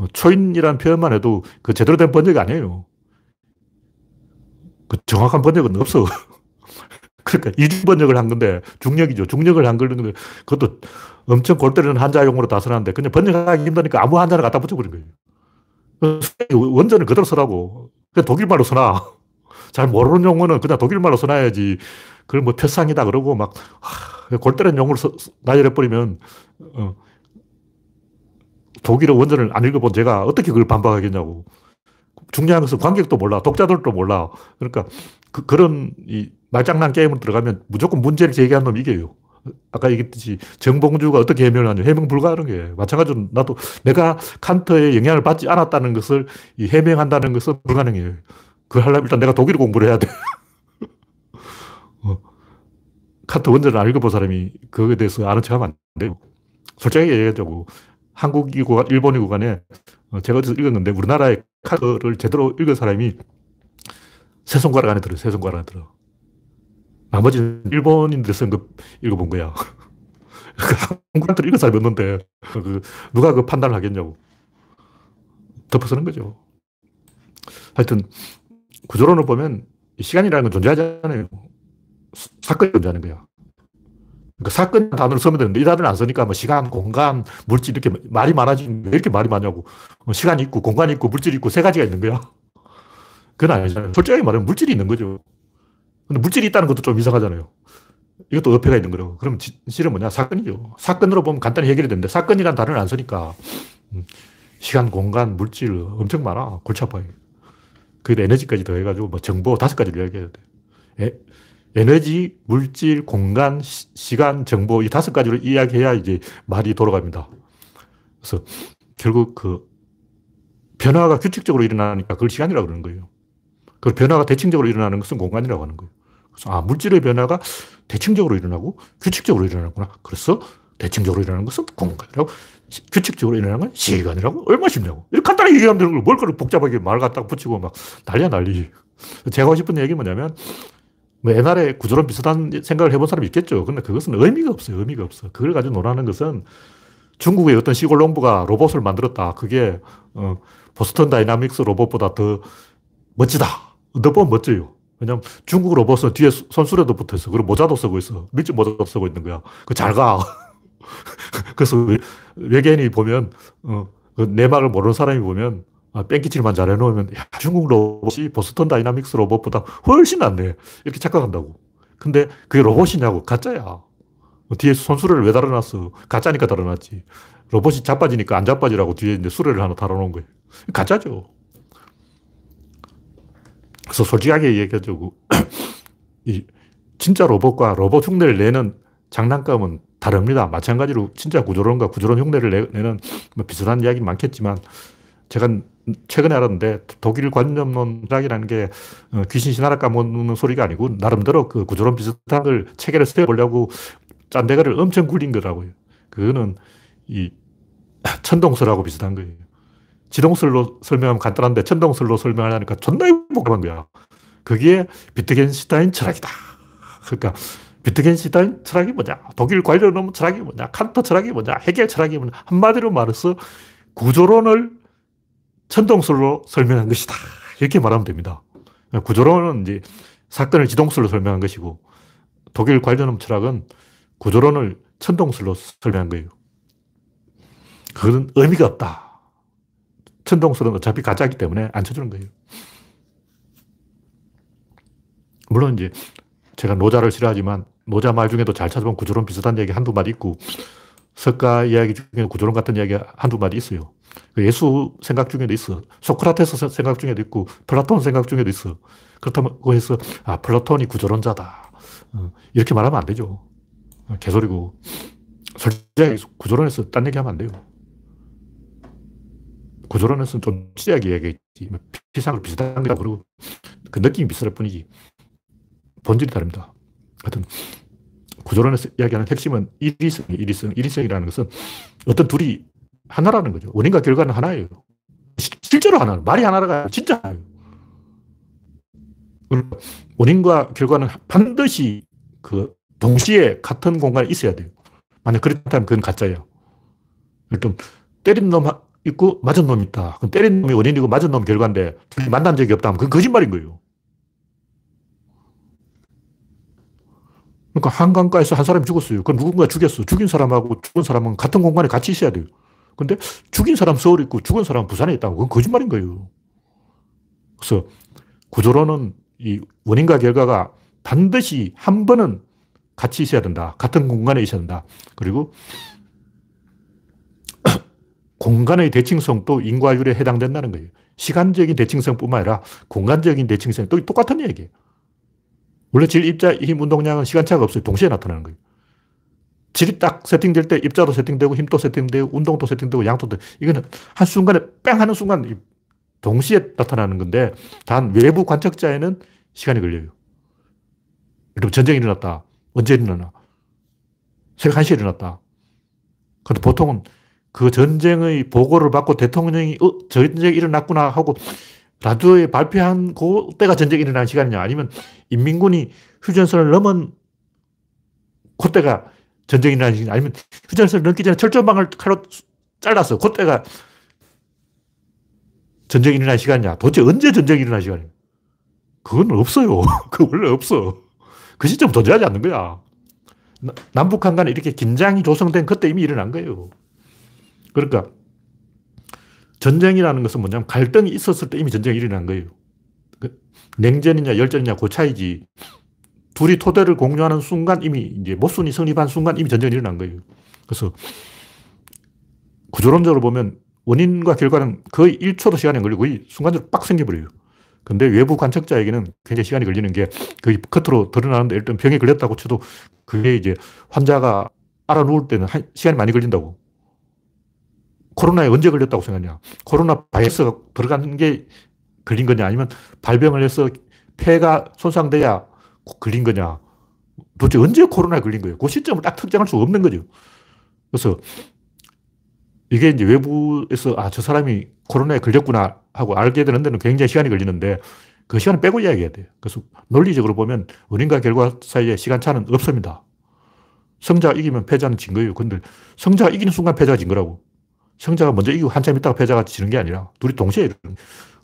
어, 초인이라는 표현만 해도 그 제대로 된 번역이 아니에요. 그 정확한 번역은 없어. 그러니까 이중 번역을 한 건데 중력이죠. 중력을 한 건데 그것도 엄청 골 때리는 한자용어로 다 써놨는데 그냥 번역하기 힘드니까 아무 한자를 갖다 붙여버린 거예요. 원전을 그대로 써라고. 그냥 독일말로 써놔. 잘 모르는 용어는 그냥 독일말로 써놔야지. 그걸 뭐 태상이다 그러고 막, 하, 골 때리는 용어를 나열해버리면, 어, 독일어 원전을 안 읽어본 제가 어떻게 그걸 반박하겠냐고. 중요한 것은 관객도 몰라. 독자들도 몰라. 그러니까 그, 그런 이 말장난 게임을 들어가면 무조건 문제를 제기한 놈이 이겨요. 아까 얘기했듯이 정봉주가 어떻게 해명하냐. 해명 불가하는 게 마찬가지로 나도 내가 칸트의 영향을 받지 않았다는 것을 이 해명한다는 것은 불가능해요. 그걸 하려면 일단 내가 독일 공부를 해야 돼. 어. 칸트 원전을 안 읽어본 사람이 그거에 대해서 아는 척 하면 안 돼요. 솔직하게 얘기하자고. 한국이고 일본이고 간에 어, 제가 어디서 읽었는데 우리나라의 카드를 제대로 읽은 사람이 세 손가락 안에 들어요. 세 손가락 안에 들어. 나머지는 일본인들 쓴거 읽어본 거야. 한국한테 읽은 사람이 없는데, 그, 누가 그 판단을 하겠냐고. 덮어 쓰는 거죠. 하여튼, 구조론을 보면 시간이라는 건 존재하잖아요. 사건이 존재하는 거야. 그러니까 사건 단어를 쓰면 되는데 이 단어를 안 쓰니까 뭐 시간, 공간, 물질 이렇게 말이 많아지는 왜 이렇게 말이 많냐고. 뭐 시간이 있고, 공간이 있고, 물질이 있고 세 가지가 있는 거야. 그건 아니잖아요. 솔직하게 말하면 물질이 있는 거죠. 근데 물질이 있다는 것도 좀 이상하잖아요. 이것도 어폐가 있는 거라고. 그럼 실은 뭐냐? 사건이죠. 사건으로 보면 간단히 해결이 되는데 사건이란 단어를 안 쓰니까 음, 시간, 공간, 물질 엄청 많아. 골치 아파요. 거기다 에너지까지 더해가지고 뭐 정보 다섯 가지를 이야기해야 돼. 에, 에너지, 물질, 공간, 시, 간 정보 이 다섯 가지를 이야기해야 이제 말이 돌아갑니다. 그래서 결국 그 변화가 규칙적으로 일어나니까 그걸 시간이라고 그러는 거예요. 그 변화가 대칭적으로 일어나는 것은 공간이라고 하는 거예요. 그래서 아, 물질의 변화가 대칭적으로 일어나고 규칙적으로 일어나구나. 그래서 대칭적으로 일어나는 것은 공간이라고, 규칙적으로 일어나는 건 시간이라고. 얼마 쉽냐고. 이렇게 간단하게 얘기하면 되는 걸 뭘 그렇게 복잡하게 말 갖다가 붙이고 막 난리야 난리. 제가 하고 싶은 얘기 뭐냐면, 뭐 옛날에 구조론 비슷한 생각을 해본 사람이 있겠죠. 근데 그것은 의미가 없어요. 의미가 없어. 그걸 가지고 논하는 것은 중국의 어떤 시골 농부가 로봇을 만들었다. 그게, 어, 보스턴 다이나믹스 로봇보다 더 멋지다. 너 보면 멋져요. 왜냐면 중국 로봇은 뒤에 손수레도 붙어 있어. 그리고 모자도 쓰고 있어. 밀짚 모자도 쓰고 있는 거야. 그 잘 가. 그래서 외계인이 보면, 어, 그 내 말을 모르는 사람이 보면, 아, 뺑끼칠만 잘 해놓으면, 야, 중국 로봇이 보스턴 다이나믹스 로봇보다 훨씬 낫네. 이렇게 착각한다고. 근데 그게 로봇이냐고. 가짜야. 뭐 뒤에 손수레를 왜 달아놨어? 가짜니까 달아놨지. 로봇이 자빠지니까 안 자빠지라고 뒤에 이제 수레를 하나 달아놓은 거예요. 가짜죠. 그래서 솔직하게 얘기해주고, 이 진짜 로봇과 로봇 흉내를 내는 장난감은 다릅니다. 마찬가지로 진짜 구조론과 구조론 흉내를 내는 뭐 비슷한 이야기 많겠지만, 제가 최근에 알았는데 독일 관념론학이라는 게 어, 귀신 신하라 까먹는 소리가 아니고 나름대로 그 구조론 비슷한 걸 체계를 세워보려고 짠대가를 엄청 굴린 거라고요. 그거는 이 천동설하고 비슷한 거예요. 지동설로 설명하면 간단한데 천동설로 설명하려니까 존나 복잡한 거야. 그게 비트겐슈타인 철학이다. 그러니까 비트겐슈타인 철학이 뭐냐? 독일 관료놈 철학이 뭐냐? 칸터 철학이 뭐냐? 해결 철학이 뭐냐? 한마디로 말해서 구조론을 천동설로 설명한 것이다. 이렇게 말하면 됩니다. 구조론은 이제 사건을 지동설로 설명한 것이고 독일 관료놈 철학은 구조론을 천동설로 설명한 거예요. 그건 의미가 없다. 천동설은 어차피 가짜기 때문에 안 쳐주는 거예요. 물론 이제 제가 노자를 싫어하지만 노자 말 중에도 잘 찾아보면 구조론 비슷한 얘기 한두 마디 있고 석가 이야기 중에 구조론 같은 이야기 한두 마디 있어요. 그 예수 생각 중에도 있어. 소크라테스 생각 중에도 있고 플라톤 생각 중에도 있어. 그렇다고 해서 아 플라톤이 구조론자다. 어, 이렇게 말하면 안 되죠. 어, 개소리고 솔직히 구조론에서 딴 얘기 하면 안 돼요. 구조론에서는 좀 치하게 얘기했지. 뭐 피상을 비슷한 거라 그러고 그 느낌이 비슷할 뿐이지. 본질이 다릅니다. 하여튼 구조론에서 이야기하는 핵심은 일위성, 일위성, 일위성이라는 것은 어떤 둘이 하나라는 거죠. 원인과 결과는 하나예요. 실제로 하나는 말이 하나가 진짜 하나예요. 원인과 결과는 반드시 그 동시에 같은 공간에 있어야 돼요. 만약 그렇다면 그건 가짜예요. 일단 때린 놈 있고 맞은 놈 있다. 그럼 때린 놈이 원인이고 맞은 놈 결과인데 만난 적이 없다면 그건 거짓말인 거예요. 그러니까 한강가에서 한 사람이 죽었어요. 그럼 누군가 죽였어. 죽인 사람하고 죽은 사람은 같은 공간에 같이 있어야 돼요. 근데 죽인 사람 서울에 있고 죽은 사람 부산에 있다고 그건 거짓말인 거예요. 그래서 구조로는 이 원인과 결과가 반드시 한 번은 같이 있어야 된다. 같은 공간에 있어야 된다. 그리고 공간의 대칭성도 인과율에 해당된다는 거예요. 시간적인 대칭성뿐만 아니라 공간적인 대칭성도 똑같은 얘기예요. 원래 질, 입자, 힘, 운동량은 시간차가 없어요. 동시에 나타나는 거예요. 질이 딱 세팅될 때 입자도 세팅되고 힘도 세팅되고 운동도 세팅되고 양도 돼. 이거는 한순간에 뺑 하는 순간 동시에 나타나는 건데 단 외부 관측자에는 시간이 걸려요. 예를 전쟁이 일어났다. 언제 일어나나? 새벽 1시에 일어났다. 근데 보통은 그 전쟁의 보고를 받고 대통령이 어, 전쟁이 일어났구나 하고 라디오에 발표한 그때가 전쟁이 일어나는 시간이냐 아니면 인민군이 휴전선을 넘은 그때가 전쟁이 일어나는 시간 아니면 휴전선을 넘기 전에 철조망을 칼로 잘랐어. 그때가 전쟁이 일어나는 시간이냐 도대체 언제 전쟁이 일어나는 시간이냐 그건 없어요. 그 원래 없어. 그 시점 존재하지 않는 거야. 남북한 간에 이렇게 긴장이 조성된 그때 이미 일어난 거예요. 그러니까 전쟁이라는 것은 뭐냐면 갈등이 있었을 때 이미 전쟁이 일어난 거예요. 그 냉전이냐 열전이냐 그 차이지. 둘이 토대를 공유하는 순간 이미 이제 모순이 성립한 순간 이미 전쟁이 일어난 거예요. 그래서 구조론적으로 보면 원인과 결과는 거의 1초도 시간이 안 걸리고 거의 순간적으로 빡 생겨버려요. 근데 외부 관측자에게는 굉장히 시간이 걸리는 게 거의 겉으로 드러나는데 일단 병에 걸렸다고 쳐도 그게 이제 환자가 알아 누울 때는 한 시간이 많이 걸린다고. 코로나에 언제 걸렸다고 생각하냐. 코로나 바이러스가 들어간 게 걸린 거냐 아니면 발병을 해서 폐가 손상돼야 걸린 거냐. 도대체 언제 코로나에 걸린 거예요? 그 시점을 딱 특정할 수 없는 거죠. 그래서 이게 이제 외부에서 아, 저 사람이 코로나에 걸렸구나 하고 알게 되는 데는 굉장히 시간이 걸리는데 그 시간을 빼고 이야기해야 돼요. 그래서 논리적으로 보면 원인과 결과 사이에 시간차는 없습니다. 성자가 이기면 패자는 진 거예요. 근데 성자가 이기는 순간 패자가 진 거라고. 성자가 먼저 이기고 한참 있다가 패자가 지는 게 아니라 둘이 동시에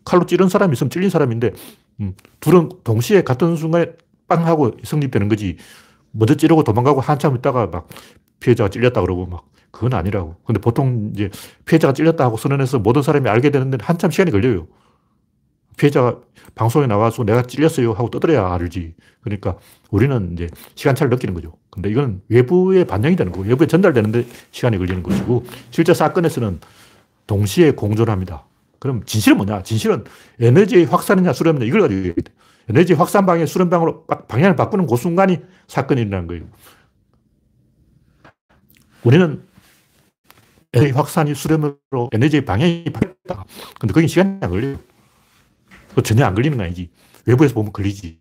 칼로 찌른 사람이 있으면 찔린 사람인데 음, 둘은 동시에 같은 순간에 빵 하고 성립되는 거지. 먼저 찌르고 도망가고 한참 있다가 막 피해자가 찔렸다 그러고 막 그건 아니라고. 근데 보통 이제 피해자가 찔렸다 하고 선언해서 모든 사람이 알게 되는데 한참 시간이 걸려요. 피해자가 방송에 나와서 내가 찔렸어요 하고 떠들어야 알지. 그러니까 우리는 이제 시간차를 느끼는 거죠. 근데 이건 외부에 반영이 되는 거고, 외부에 전달되는데 시간이 걸리는 것이고, 실제 사건에서는 동시에 공존합니다. 그럼 진실은 뭐냐? 진실은 에너지의 확산이냐 수렴이냐 이걸 가지고 얘기해. 에너지 확산 방향 수렴방으로 방향을 바꾸는 그 순간이 사건이 일어나는 거예요. 우리는 에너지 확산이 수렴으로 에너지의 방향이 바뀌었다. 근데 그게 시간이 안 걸려요. 전혀 안 걸리는 거 아니지. 외부에서 보면 걸리지.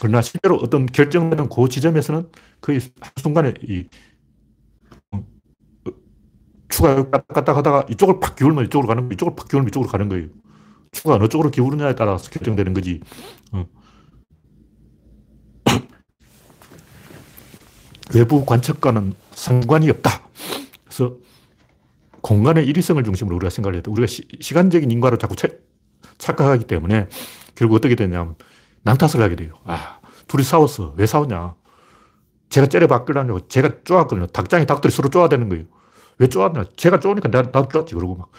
그러나 실제로 어떤 결정되는 그 지점에서는 거의 한순간에 이 추가 까딱 하다가 이쪽을 팍 기울면 이쪽으로 가는 거예요. 이쪽을 팍 기울면 이쪽으로 가는 거예요. 추가 어느 쪽으로 기울느냐에 따라서 결정되는 거지. 어. 외부 관측과는 상관이 없다. 그래서 공간의 일위성을 중심으로 우리가 생각을 해도 우리가 시, 간적인 인과로 자꾸 채, 착각하기 때문에 결국 어떻게 되냐면 남 탓을 하게 돼요. 아, 둘이 싸웠어. 왜 싸웠냐? 제가 째려박으려고 제가 쪼았거든요. 닭장이 닭들이 서로 쪼아대는 거예요. 왜 쪼았냐? 제가 쪼으니까 내가, 나도 쪼았지. 그러고 막.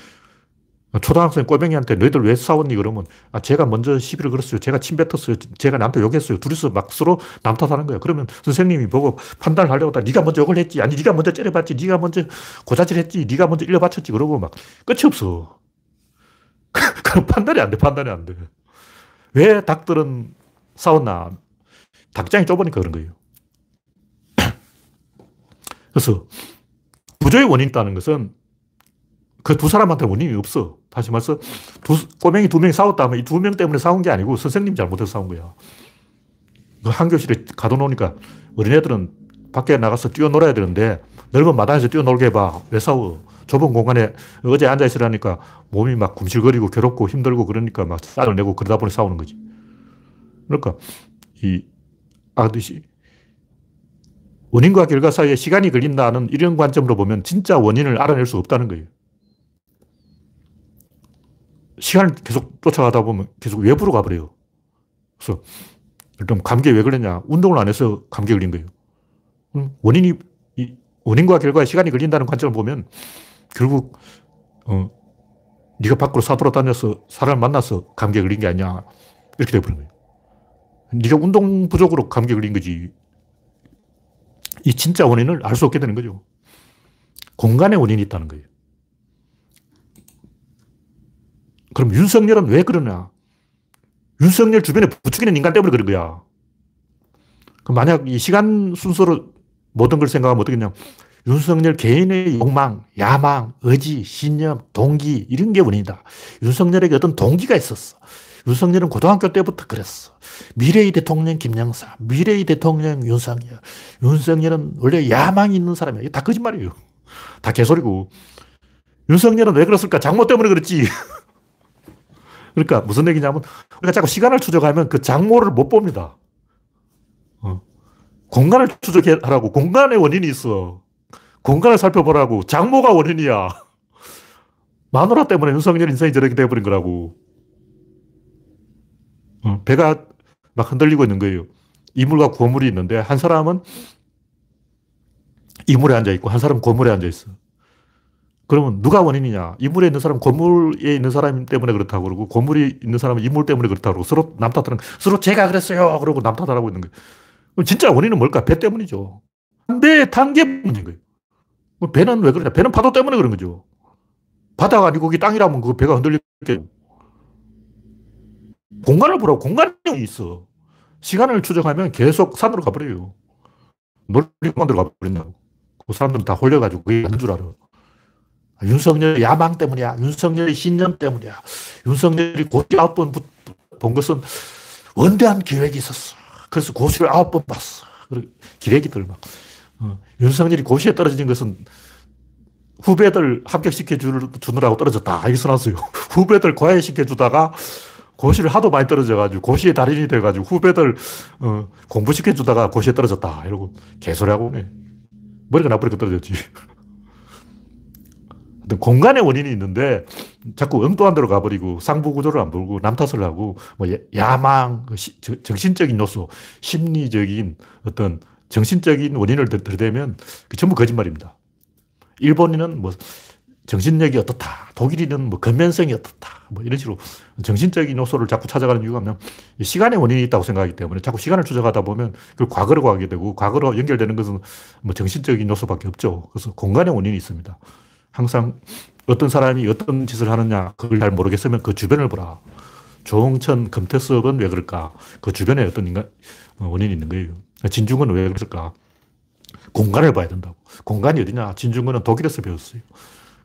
초등학생 꼬맹이한테 너희들 왜 싸웠니? 그러면 아, 제가 먼저 시비를 걸었어요. 제가 침 뱉었어요. 제가 남한테 욕했어요. 둘이서 막 서로 남 탓하는 거예요. 그러면 선생님이 보고 판단을 하려고 하다 네가 먼저 욕을 했지. 아니, 네가 먼저 째려봤지. 네가 먼저 고자질 했지. 네가 먼저 일려바쳤지. 그러고 막 끝이 없어. 그럼 판단이 안 돼. 판단이 안 돼. 왜 닭들은 싸웠나? 닭장이 좁으니까 그런 거예요. 그래서 구조의 원인이 있다는 것은 그 두 사람한테 원인이 없어. 다시 말해서 두, 꼬맹이 두 명이 싸웠다 하면 이 두 명 때문에 싸운 게 아니고 선생님 잘못해서 싸운 거야. 그한 교실에 가둬놓으니까 어린애들은 밖에 나가서 뛰어놀아야 되는데 넓은 마당에서 뛰어놀게 해봐. 왜 싸워? 좁은 공간에 어제 앉아있으라니까 몸이 막 굶실거리고 괴롭고 힘들고 그러니까 막 쌀을 내고 그러다 보니 싸우는 거지. 그러니까 이 아듯이 원인과 결과 사이에 시간이 걸린다는 이런 관점으로 보면 진짜 원인을 알아낼 수 없다는 거예요. 시간을 계속 쫓아가다 보면 계속 외부로 가버려요. 그래서 일단 감기에 왜 걸렸냐? 운동을 안 해서 감기에 걸린 거예요. 원인이, 원인과 결과에 시간이 걸린다는 관점을 보면 결국, 어, 네가 밖으로 사돌아 다녀서 사람을 만나서 감기에 걸린 게 아니야. 이렇게 돼버린 거예요. 네가 운동 부족으로 감기에 걸린 거지. 이 진짜 원인을 알 수 없게 되는 거죠. 공간의 원인이 있다는 거예요. 그럼 윤석열은 왜 그러냐? 윤석열 주변에 부추기는 인간 때문에 그런 거야. 그럼 만약 이 시간 순서로 모든 걸 생각하면 어떻겠냐? 윤석열 개인의 욕망, 야망, 의지, 신념, 동기, 이런 게 원인이다. 윤석열에게 어떤 동기가 있었어. 윤석열은 고등학교 때부터 그랬어. 미래의 대통령 김영사, 미래의 대통령 윤석열. 윤석열은 원래 야망이 있는 사람이야. 다 거짓말이에요. 다 개소리고. 윤석열은 왜 그랬을까? 장모 때문에 그랬지. 그러니까 무슨 얘기냐면 우리가 자꾸 시간을 추적하면 그 장모를 못 봅니다. 어. 공간을 추적하라고 공간의 원인이 있어. 공간을 살펴보라고 장모가 원인이야. 마누라 때문에 윤석열 인생이 저렇게 돼버린 거라고. 어. 배가 막 흔들리고 있는 거예요. 이물과 고물이 있는데 한 사람은 이물에 앉아 있고 한 사람은 고물에 앉아 있어. 그러면 누가 원인이냐? 이물에 있는 사람 고물에 있는 사람 때문에 그렇다고 그러고 고물이 있는 사람은 이물 때문에 그렇다고 그러고 서로 남 탓하는 서로 제가 그랬어요. 그러고 남 탓하고 있는 거예요. 그럼 진짜 원인은 뭘까? 배 때문이죠. 배 탄게 문제인 거예요. 배는 왜 그러냐? 배는 파도 때문에 그런 거죠. 바다가 아니고 그 땅이라면 그 배가 흔들릴게. 공간을 보라고 공간이 있어. 시간을 추정하면 계속 산으로 가버려요. 놀이공원으로 가버린다고. 그 사람들은 다 홀려가지고 그게 아닌 줄 알아. 윤석열 야망 때문이야. 윤석열의 신념 때문이야. 윤석열이 고시 아홉 번 본 것은 원대한 계획이 있었어. 그래서 고시를 아홉 번 봤어. 기레기들 막. 어. 윤석열이 고시에 떨어진 것은 후배들 합격시켜 주느라고 떨어졌다. 이렇게 써놨어요. 후배들 과외시켜 주다가 고시를 하도 많이 떨어져가지고 고시의 달인이 돼가지고 후배들 어, 공부시켜 주다가 고시에 떨어졌다. 이러고 개소리하고 네. 머리가 나쁘니까 떨어졌지. 공간의 원인이 있는데 자꾸 엉뚱한 데로 가버리고 상부 구조를 안 보고 남 탓을 하고 뭐 야망, 그 정신적인 요소, 심리적인 어떤 정신적인 원인을 들대면 그 전부 거짓말입니다. 일본인은 뭐 정신력이 어떻다. 독일인은 뭐 근면성이 어떻다. 뭐 이런 식으로 정신적인 요소를 자꾸 찾아가는 이유가 뭐냐 시간의 원인이 있다고 생각하기 때문에 자꾸 시간을 추적하다 보면 그 과거로 가게 되고 과거로 연결되는 것은 뭐 정신적인 요소밖에 없죠. 그래서 공간의 원인이 있습니다. 항상 어떤 사람이 어떤 짓을 하느냐 그걸 잘 모르겠으면 그 주변을 보라. 조홍천, 금태섭은 왜 그럴까? 그 주변에 어떤 인간, 어, 원인이 있는 거예요. 진중은 왜 그럴까? 공간을 봐야 된다고. 공간이 어디냐? 진중권은 독일에서 배웠어요.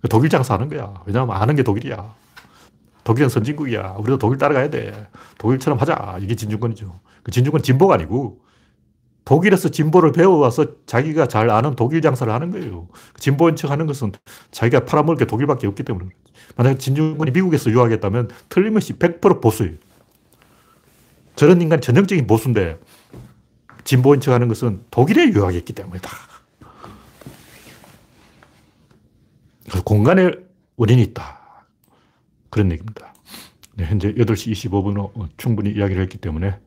독일 장사하는 거야. 왜냐하면 아는 게 독일이야. 독일은 선진국이야. 우리도 독일 따라가야 돼. 독일처럼 하자. 이게 진중권이죠. 그 진중권 진보가 아니고 독일에서 진보를 배워와서 자기가 잘 아는 독일 장사를 하는 거예요. 진보인 척 하는 것은 자기가 팔아먹을 게 독일밖에 없기 때문에. 만약 진중권이 미국에서 유학했다면 틀림없이 100% 보수예요. 저런 인간이 전형적인 보수인데 진보인 척 하는 것은 독일에 유학했기 때문이다. 공간에 원인이 있다. 그런 얘기입니다. 네, 현재 8시 25분으로 충분히 이야기를 했기 때문에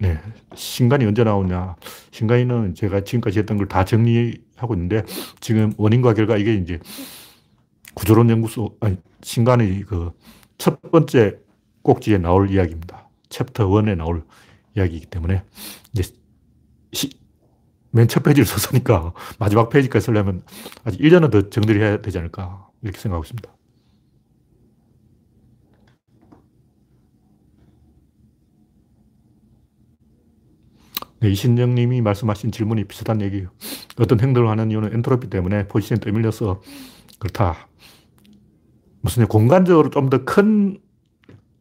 네. 신간이 언제 나오냐. 신간이는 제가 지금까지 했던 걸 다 정리하고 있는데 지금 원인과 결과 이게 이제 구조론 연구소, 아니, 신간의 그 첫 번째 꼭지에 나올 이야기입니다. 챕터 1에 나올 이야기이기 때문에 이제 맨첫 페이지를 썼으니까 마지막 페이지까지 쓰려면 아직 1년은 더 정리를 해야 되지 않을까 이렇게 생각하고 있습니다. 네, 이신영 님이 말씀하신 질문이 비슷한 얘기예요. 어떤 행동을 하는 이유는 엔트로피 때문에 포지션이 떠밀려서 그렇다. 무슨 공간적으로 좀 더 큰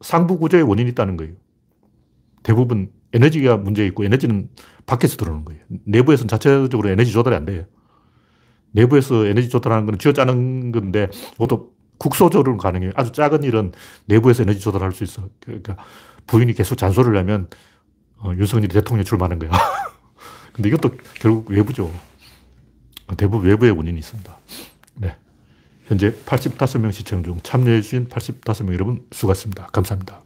상부 구조의 원인이 있다는 거예요. 대부분 에너지가 문제 있고 에너지는 밖에서 들어오는 거예요. 내부에서는 자체적으로 에너지 조달이 안 돼요. 내부에서 에너지 조달하는 건 쥐어짜는 건데 그것도 국소적으로 가능해요. 아주 작은 일은 내부에서 에너지 조달할 수 있어. 그러니까 부인이 계속 잔소리를 하면 어, 윤석열이 대통령에 출마하는 거야. 근데 이것도 결국 외부죠. 대부분 외부의 원인이 있습니다. 네. 현재 85명 시청 중 참여해주신 85명 여러분 수고하셨습니다. 감사합니다.